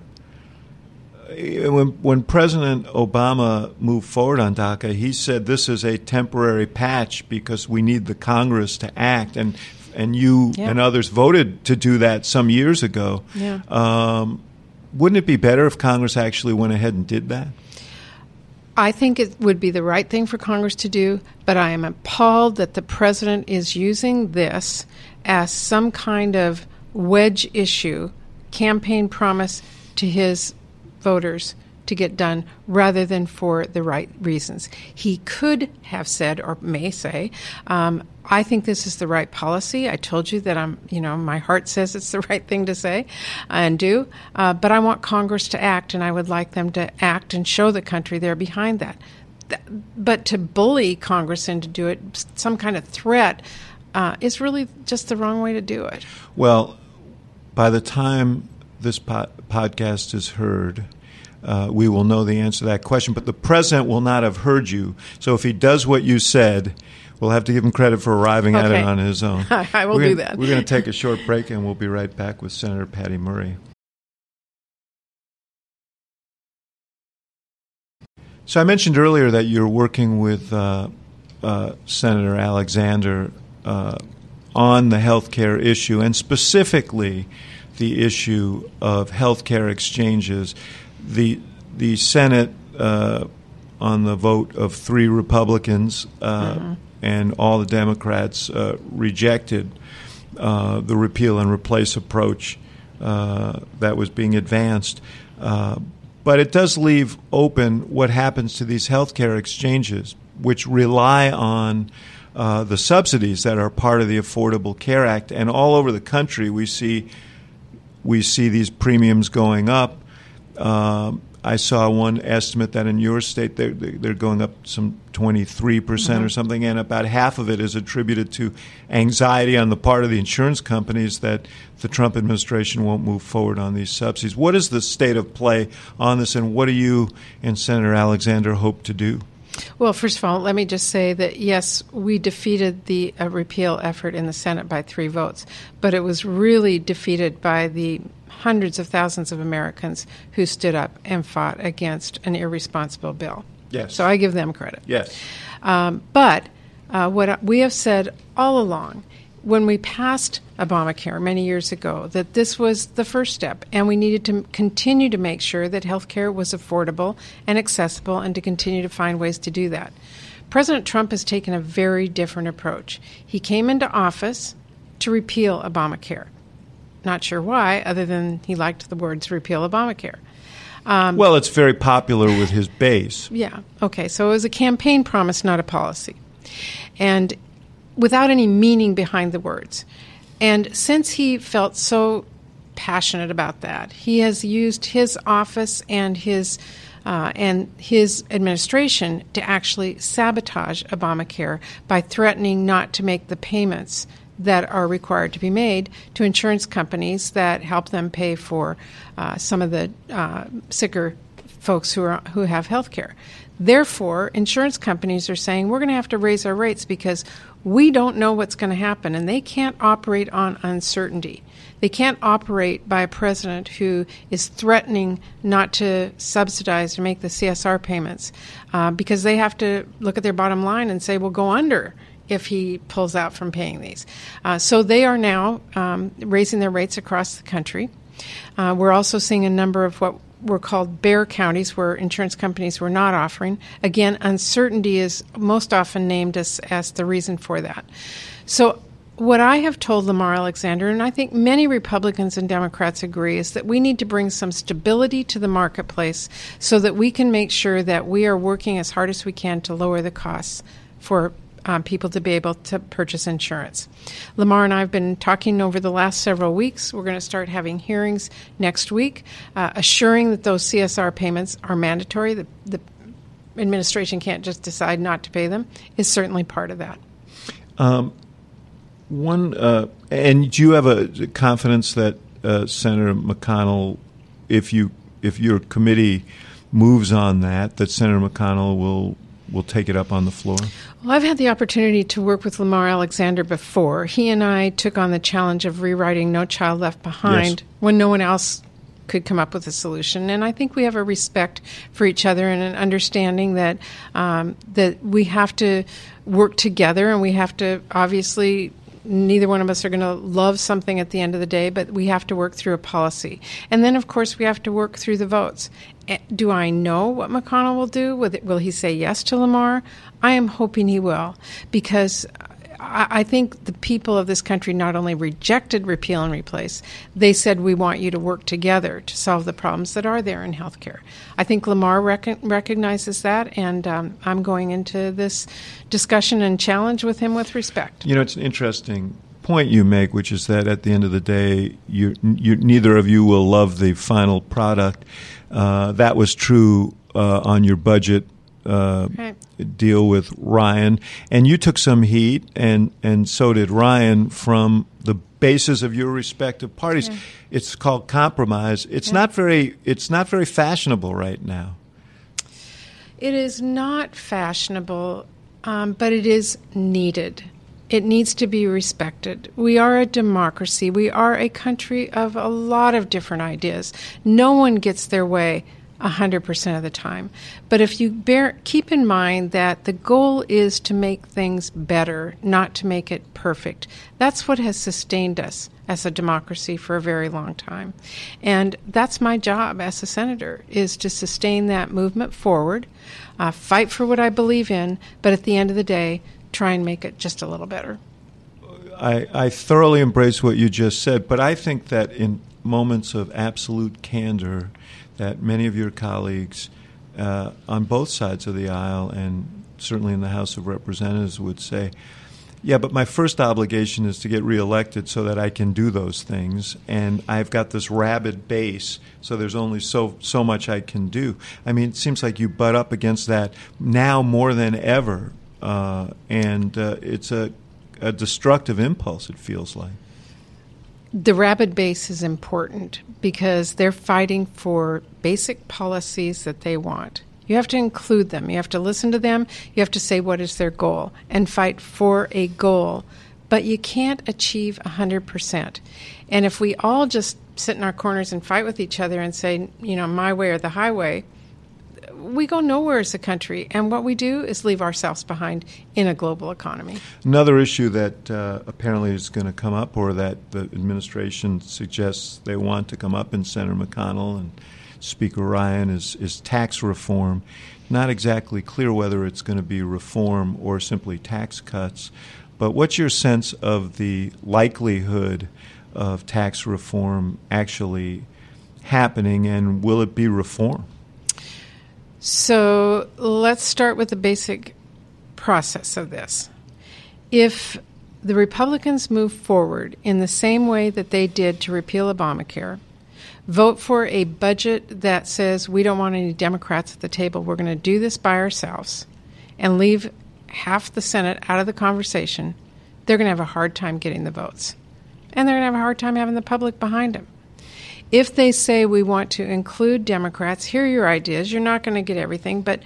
when when President Obama moved forward on DACA, he said this is a temporary patch because we need the Congress to act, and and you yeah. and others voted to do that some years ago. Yeah. Um, wouldn't it be better if Congress actually went ahead and did that? I think it would be the right thing for Congress to do, but I am appalled that the president is using this as some kind of wedge issue, campaign promise to his voters to get done rather than for the right reasons. He could have said, or may say, um, I think this is the right policy. I told you that I'm, you know, my heart says it's the [LAUGHS] right thing to say and do, uh, but I want Congress to act, and I would like them to act and show the country they're behind that. But to bully Congress into do it, some kind of threat, uh, is really just the wrong way to do it. Well, by the time this po- podcast is heard, uh, we will know the answer to that question. But the president will not have heard you. So if he does what you said, we'll have to give him credit for arriving okay. at it on his own. [LAUGHS] I will we're do gonna, that. We're going to take a [LAUGHS] short break, and we'll be right back with Senator Patty Murray. So I mentioned earlier that you're working with uh, uh, Senator Alexander uh, on the health care issue, and specifically the issue of health care exchanges. The, the Senate, uh, on the vote of three Republicans uh, mm-hmm. and all the Democrats, uh, rejected uh, the repeal and replace approach uh, that was being advanced. Uh, but it does leave open what happens to these healthcare exchanges, which rely on uh, the subsidies that are part of the Affordable Care Act. And all over the country, we see we see these premiums going up. Um, I saw one estimate that in your state they're, they're going up some 23% mm-hmm. or something, and about half of it is attributed to anxiety on the part of the insurance companies that the Trump administration won't move forward on these subsidies. What is the state of play on this, and what do you and Senator Alexander hope to do? Well, first of all, let me just say that yes, we defeated the uh, repeal effort in the Senate by three votes, but it was really defeated by the hundreds of thousands of Americans who stood up and fought against an irresponsible bill. Yes. So I give them credit. Yes. Um, but uh, what we have said all along when we passed Obamacare many years ago that this was the first step, and we needed to continue to make sure that health care was affordable and accessible, and to continue to find ways to do that. President Trump has taken a very different approach. He came into office to repeal Obamacare. Not sure why, other than he liked the words repeal Obamacare. Um, well, it's very popular with his base. Yeah. Okay. So it was a campaign promise, not a policy. And without any meaning behind the words. And since he felt so passionate about that, he has used his office and his uh, and his administration to actually sabotage Obamacare by threatening not to make the payments that are required to be made to insurance companies that help them pay for uh, some of the uh, sicker folks who are who have health care. Therefore, insurance companies are saying we're going to have to raise our rates because we don't know what's going to happen, and they can't operate on uncertainty. They can't operate by a president who is threatening not to subsidize or make the CSR payments uh, because they have to look at their bottom line and say, we'll go under if he pulls out from paying these. Uh, so they are now um, raising their rates across the country. Uh, we're also seeing a number of what were called bare counties where insurance companies were not offering. Again, uncertainty is most often named as, as the reason for that. So what I have told Lamar Alexander, and I think many Republicans and Democrats agree, is that we need to bring some stability to the marketplace so that we can make sure that we are working as hard as we can to lower the costs for um, people to be able to purchase insurance. Lamar and I have been talking over the last several weeks. We're going to start having hearings next week, uh, assuring that those CSR payments are mandatory. The, the administration can't just decide not to pay them. Is certainly part of that. Um, one, uh, and do you have a confidence that uh, Senator McConnell, if you if your committee moves on that, that Senator McConnell will will take it up on the floor? Well, I've had the opportunity to work with Lamar Alexander before. He and I took on the challenge of rewriting No Child Left Behind yes. when no one else could come up with a solution. And I think we have a respect for each other and an understanding that um, that we have to work together and we have to obviously neither one of us are going to love something at the end of the day, but we have to work through a policy. And then, of course, we have to work through the votes. Eh, do I know what McConnell will do? Will he say yes to Lamar? I am hoping he will, because I think the people of this country not only rejected repeal and replace, they said we want you to work together to solve the problems that are there in healthcare. I think Lamar rec- recognizes that, and um, I'm going into this discussion and challenge with him with respect. You know, it's an interesting point you make, which is that at the end of the day, you, you, neither of you will love the final product. Uh, that was true uh, on your budget uh, right. deal with Ryan, and you took some heat, and and so did Ryan from the bases of your respective parties. Yeah. It's called compromise. It's yeah. not very. It's not very fashionable right now. It is not fashionable, um, but it is needed. It needs to be respected. We are a democracy. We are a country of a lot of different ideas. No one gets their way 100% of the time. But if you bear, keep in mind that the goal is to make things better, not to make it perfect. That's what has sustained us as a democracy for a very long time. And that's my job as a senator is to sustain that movement forward, uh, fight for what I believe in, but at the end of the day, try and make it just a little better. I, I thoroughly embrace what you just said, but I think that in moments of absolute candor, that many of your colleagues uh, on both sides of the aisle and certainly in the House of Representatives would say, yeah, but my first obligation is to get reelected so that I can do those things, and I've got this rabid base, so there's only so so much I can do. I mean, it seems like you butt up against that now more than ever, uh, and uh, it's a a destructive impulse. It feels like the rabid base is important because they're fighting for basic policies that they want. You have to include them. You have to listen to them. You have to say what is their goal and fight for a goal. But you can't achieve 100%. And if we all just sit in our corners and fight with each other and say, you know, my way or the highway, we go nowhere as a country. And what we do is leave ourselves behind in a global economy. Another issue that uh, apparently is going to come up, or that the administration suggests they want to come up in Senator McConnell and Speaker Ryan is, is tax reform. Not exactly clear whether it's going to be reform or simply tax cuts, but what's your sense of the likelihood of tax reform actually happening, and will it be reform? So let's start with the basic process of this. If the Republicans move forward in the same way that they did to repeal Obamacare, vote for a budget that says we don't want any Democrats at the table. We're going to do this by ourselves and leave half the Senate out of the conversation, they're going to have a hard time getting the votes. And they're going to have a hard time having the public behind them. If they say we want to include Democrats, here are your ideas. You're not going to get everything, but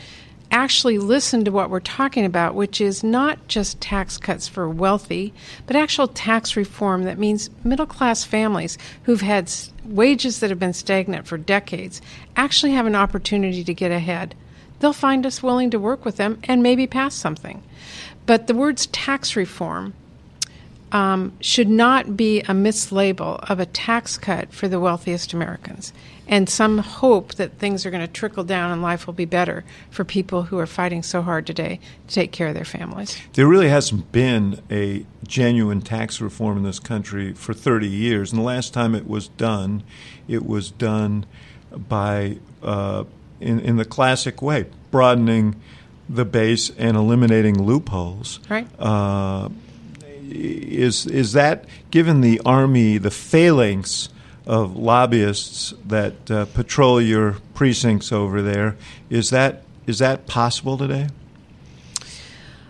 actually listen to what we're talking about, which is not just tax cuts for wealthy, but actual tax reform that means middle class families who've had wages that have been stagnant for decades actually have an opportunity to get ahead. They'll find us willing to work with them and maybe pass something. But the words tax reform um, should not be a mislabel of a tax cut for the wealthiest Americans and some hope that things are going to trickle down and life will be better for people who are fighting so hard today to take care of their families. There really hasn't been a genuine tax reform in this country for 30 years. And the last time it was done, it was done by, uh, in, in the classic way, broadening the base and eliminating loopholes. Right. Uh, is is that given the army the phalanx of lobbyists that uh, patrol your precincts over there is that is that possible today?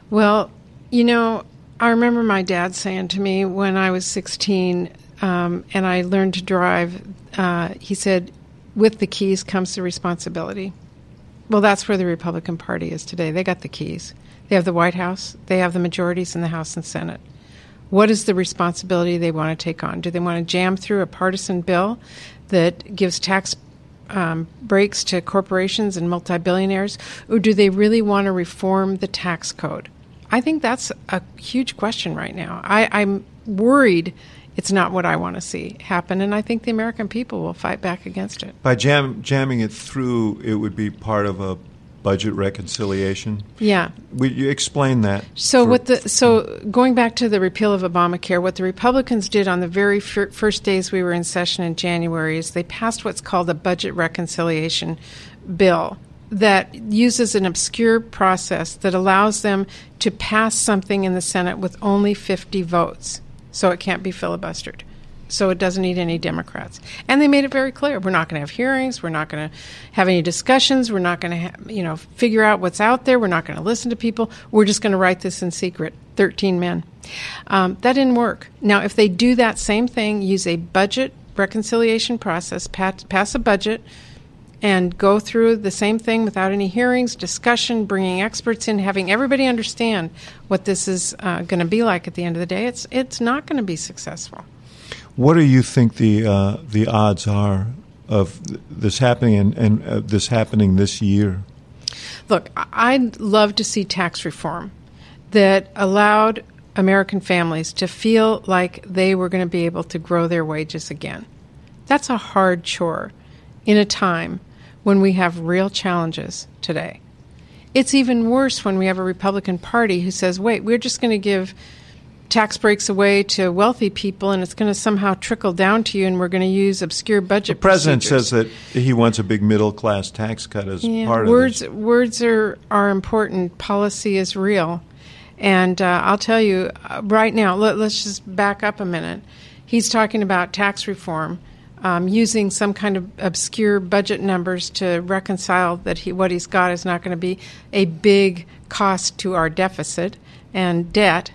Well, you know, I remember my dad saying to me when I was 16 um, and I learned to drive. Uh, he said, "With the keys comes the responsibility." Well, that's where the Republican Party is today. They got the keys. They have the White House. They have the majorities in the House and Senate. What is the responsibility they want to take on? Do they want to jam through a partisan bill that gives tax um, breaks to corporations and multi billionaires, or do they really want to reform the tax code? I think that's a huge question right now. I, I'm worried it's not what I want to see happen, and I think the American people will fight back against it. By jam, jamming it through, it would be part of a budget reconciliation. Yeah. Would you explain that? So for, what the so going back to the repeal of Obamacare, what the Republicans did on the very fir- first days we were in session in January is they passed what's called a budget reconciliation bill that uses an obscure process that allows them to pass something in the Senate with only 50 votes. So it can't be filibustered so it doesn't need any Democrats. And they made it very clear: we're not going to have hearings, we're not going to have any discussions, we're not going to, ha- you know, figure out what's out there, we're not going to listen to people. We're just going to write this in secret. Thirteen men. Um, that didn't work. Now, if they do that same thing, use a budget reconciliation process, pass, pass a budget. And go through the same thing without any hearings, discussion, bringing experts in, having everybody understand what this is uh, going to be like at the end of the day. It's it's not going to be successful. What do you think the uh, the odds are of this happening and, and uh, this happening this year? Look, I'd love to see tax reform that allowed American families to feel like they were going to be able to grow their wages again. That's a hard chore in a time when we have real challenges today. It's even worse when we have a Republican Party who says, wait, we're just going to give tax breaks away to wealthy people and it's going to somehow trickle down to you and we're going to use obscure budget the president procedures. says that he wants a big middle class tax cut as yeah, part words, of this. Words are, are important. Policy is real. And uh, I'll tell you uh, right now, let, us just back up a minute. He's talking about tax reform. Um, using some kind of obscure budget numbers to reconcile that he, what he's got is not going to be a big cost to our deficit and debt.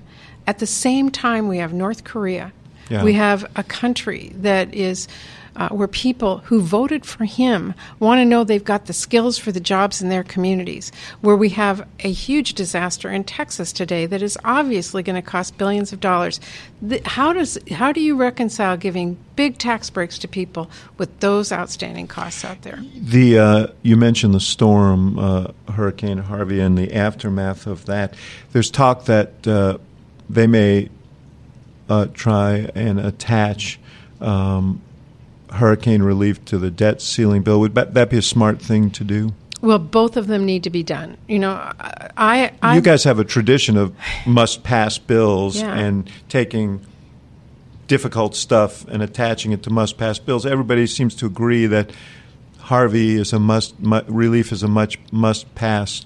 At the same time, we have North Korea. Yeah. We have a country that is uh, where people who voted for him want to know they've got the skills for the jobs in their communities. Where we have a huge disaster in Texas today that is obviously going to cost billions of dollars. The, how does how do you reconcile giving big tax breaks to people with those outstanding costs out there? The uh, you mentioned the storm, uh, Hurricane Harvey, and the aftermath of that. There's talk that uh, they may uh, try and attach. Um, hurricane relief to the debt ceiling bill. Would that be a smart thing to do? Well, both of them need to be done. You know, I, I you guys have a tradition of must pass bills Yeah. and taking difficult stuff and attaching it to must pass bills. Everybody seems to agree that Harvey is a must mu- relief is a much must pass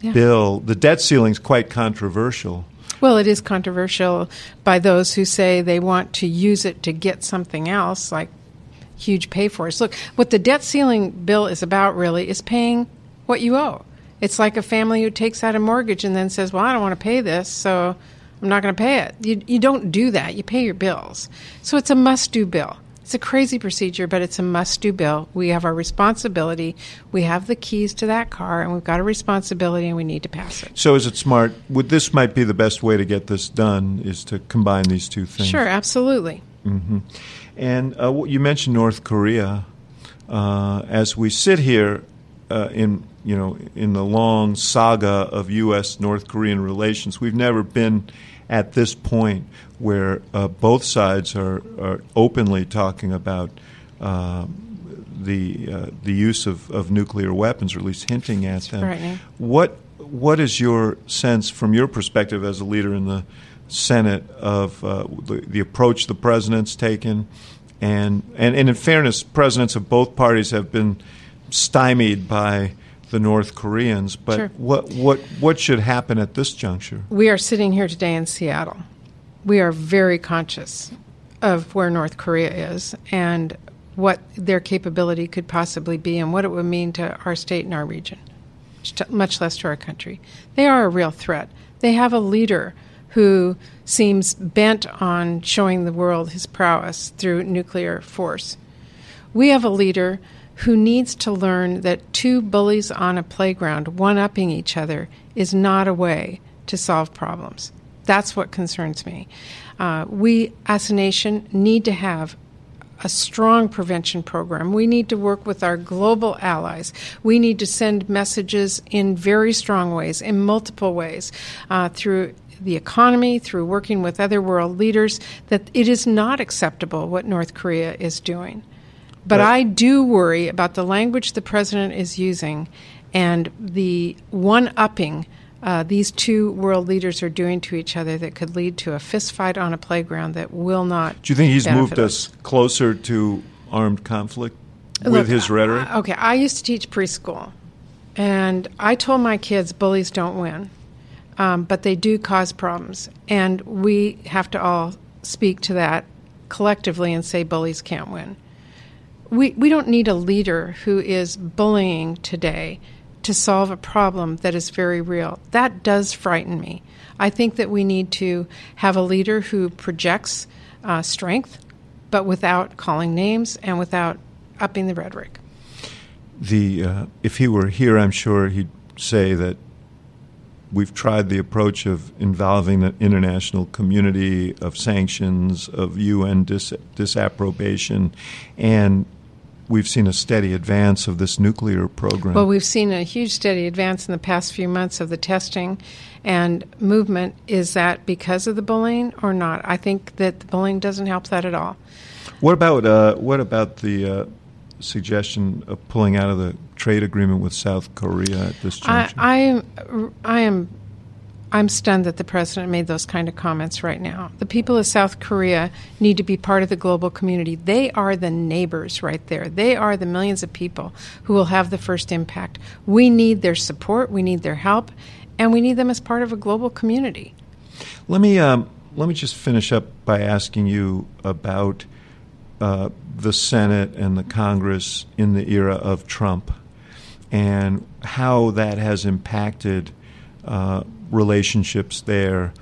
Yeah. bill. The debt ceiling is quite controversial. Well, it is controversial by those who say they want to use it to get something else, like huge pay for it. Look, what the debt ceiling bill is about really is paying what you owe. It's like a family who takes out a mortgage and then says, Well, I don't want to pay this, so I'm not going to pay it. You, you don't do that. You pay your bills. So it's a must do bill. It's a crazy procedure, but it's a must do bill. We have our responsibility. We have the keys to that car, and we've got a responsibility, and we need to pass it. So is it smart? Would this might be the best way to get this done? Is to combine these two things? Sure, absolutely. And uh, you mentioned North Korea. Uh, as we sit here uh, in you know in the long saga of U.S. North Korean relations, we've never been at this point where uh, both sides are, are openly talking about um, the uh, the use of, of nuclear weapons, or at least hinting at them. What what is your sense from your perspective as a leader in the Senate of uh, the, the approach the president's taken, and, and and in fairness, presidents of both parties have been stymied by the North Koreans. But Sure. what what what should happen at this juncture? We are sitting here today in Seattle. We are very conscious of where North Korea is and what their capability could possibly be and what it would mean to our state and our region, much less to our country. They are a real threat. They have a leader who seems bent on showing the world his prowess through nuclear force. We have a leader who needs to learn that two bullies on a playground one upping each other is not a way to solve problems. That's what concerns me. Uh, we, as a nation, need to have a strong prevention program. We need to work with our global allies. We need to send messages in very strong ways, in multiple ways, uh, through the economy, through working with other world leaders, that it is not acceptable what North Korea is doing. But I do worry about the language the president is using and the one upping uh, these two world leaders are doing to each other that could lead to a fistfight on a playground that will not. Do you think he's moved us closer to armed conflict with Look, his rhetoric? Okay, I used to teach preschool, and I told my kids bullies don't win, um, but they do cause problems, and we have to all speak to that collectively and say bullies can't win. We we don't need a leader who is bullying today to solve a problem that is very real. That does frighten me. I think that we need to have a leader who projects uh, strength, but without calling names and without upping the rhetoric. the uh, if he were here, I'm sure he'd say that we've tried the approach of involving the international community, of sanctions, of UN dis- disapprobation, and we've seen a steady advance of this nuclear program. Well, we've seen a huge steady advance in the past few months of the testing and movement. Is that because of the bullying or not? I think that the bullying doesn't help that at all. What about uh, what about the uh, suggestion of pulling out of the trade agreement with South Korea at this juncture? I, I, I am I'm stunned that the president made those kind of comments right now. The people of South Korea need to be part of the global community. They are the neighbors right there. They are the millions of people who will have the first impact. We need their support, we need their help, and we need them as part of a global community. Let me um, let me just finish up by asking you about uh, the Senate and the Congress in the era of Trump and how that has impacted uh, relationships there.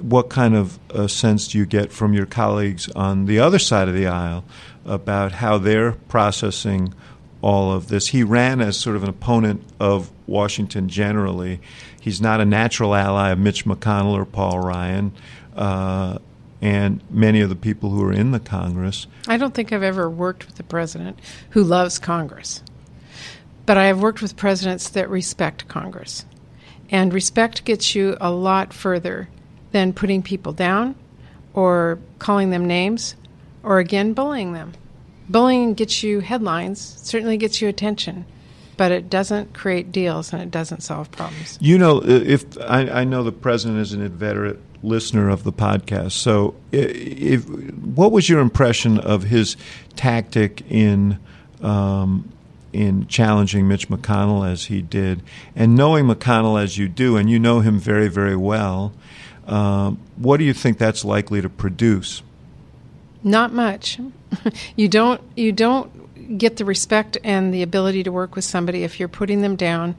What kind of uh, sense do you get from your colleagues on the other side of the aisle about how they're processing all of this? He ran as sort of an opponent of Washington generally. He's not a natural ally of Mitch McConnell or Paul Ryan. Uh, and many of the people who are in the Congress. I don't think I've ever worked with a president who loves Congress, but I have worked with presidents that respect Congress. And respect gets you a lot further than putting people down or calling them names or again bullying them. Bullying gets you headlines, certainly gets you attention, but it doesn't create deals and it doesn't solve problems. You know, if I, I know the president is an inveterate listener of the podcast, so if, what was your impression of his tactic in um, in challenging Mitch McConnell as he did, and knowing McConnell as you do, and you know him very, very well, um, what do you think that's likely to produce? Not much. [LAUGHS] you don't. You don't get the respect and the ability to work with somebody if you're putting them down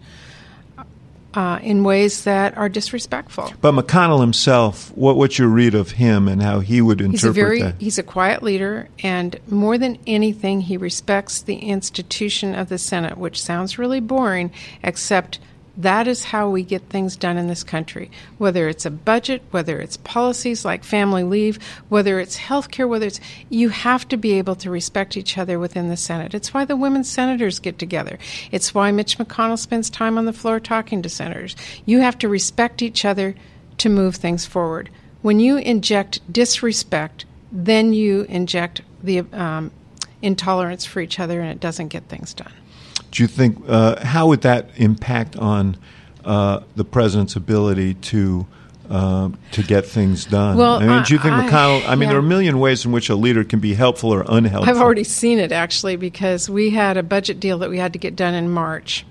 uh, in ways that are disrespectful. But McConnell himself, what, what's your read of him and how he would interpret he's a very, that? He's a quiet leader, and more than anything, he respects the institution of the Senate, which sounds really boring, except – that is how we get things done in this country. Whether it's a budget, whether it's policies like family leave, whether it's health care, whether it's you have to be able to respect each other within the Senate. It's why the women senators get together. It's why Mitch McConnell spends time on the floor talking to senators. You have to respect each other to move things forward. When you inject disrespect, then you inject the um, intolerance for each other, and it doesn't get things done. Do you think uh, how would that impact on uh, the president's ability to uh, to get things done? Well, I mean, do you think I, McConnell? I mean, yeah. there are a million ways in which a leader can be helpful or unhelpful. I've already seen it actually because we had a budget deal that we had to get done in March.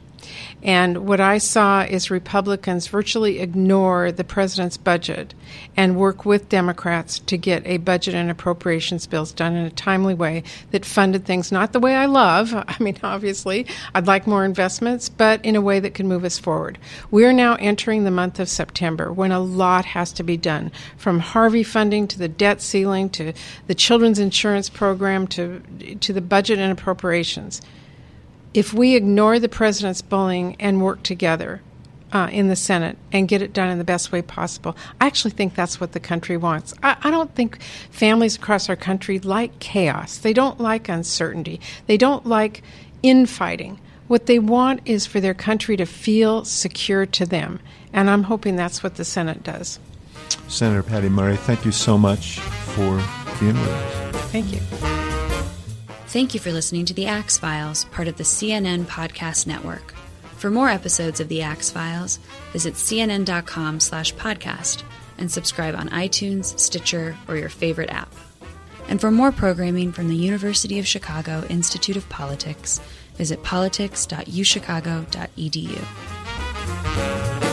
And what I saw is Republicans virtually ignore the president's budget and work with Democrats to get a budget and appropriations bills done in a timely way that funded things not the way I love. [LAUGHS] I mean, obviously, I'd like more investments, but in a way that can move us forward. We're now entering the month of September when a lot has to be done from Harvey funding to the debt ceiling to the children's insurance program to, to the budget and appropriations if we ignore the president's bullying and work together uh, in the Senate and get it done in the best way possible, I actually think that's what the country wants. I, I don't think families across our country like chaos. They don't like uncertainty. They don't like infighting. What they want is for their country to feel secure to them. And I'm hoping that's what the Senate does. Senator Patty Murray, thank you so much for being with us. Thank you. Thank you for listening to The Axe Files, part of the CNN Podcast Network. For more episodes of The Axe Files, visit cnn.com slash podcast and subscribe on iTunes, Stitcher, or your favorite app. And for more programming from the University of Chicago Institute of Politics, visit politics.uchicago.edu.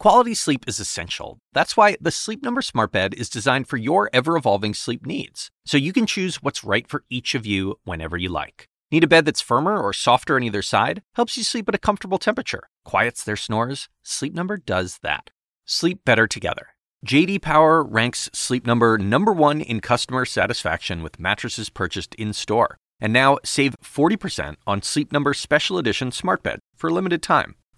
Quality sleep is essential. That's why the Sleep Number Smart Bed is designed for your ever evolving sleep needs, so you can choose what's right for each of you whenever you like. Need a bed that's firmer or softer on either side? Helps you sleep at a comfortable temperature, quiets their snores? Sleep Number does that. Sleep better together. JD Power ranks Sleep Number number 1 in customer satisfaction with mattresses purchased in-store. And now save 40% on Sleep Number Special Edition Smart Bed for a limited time.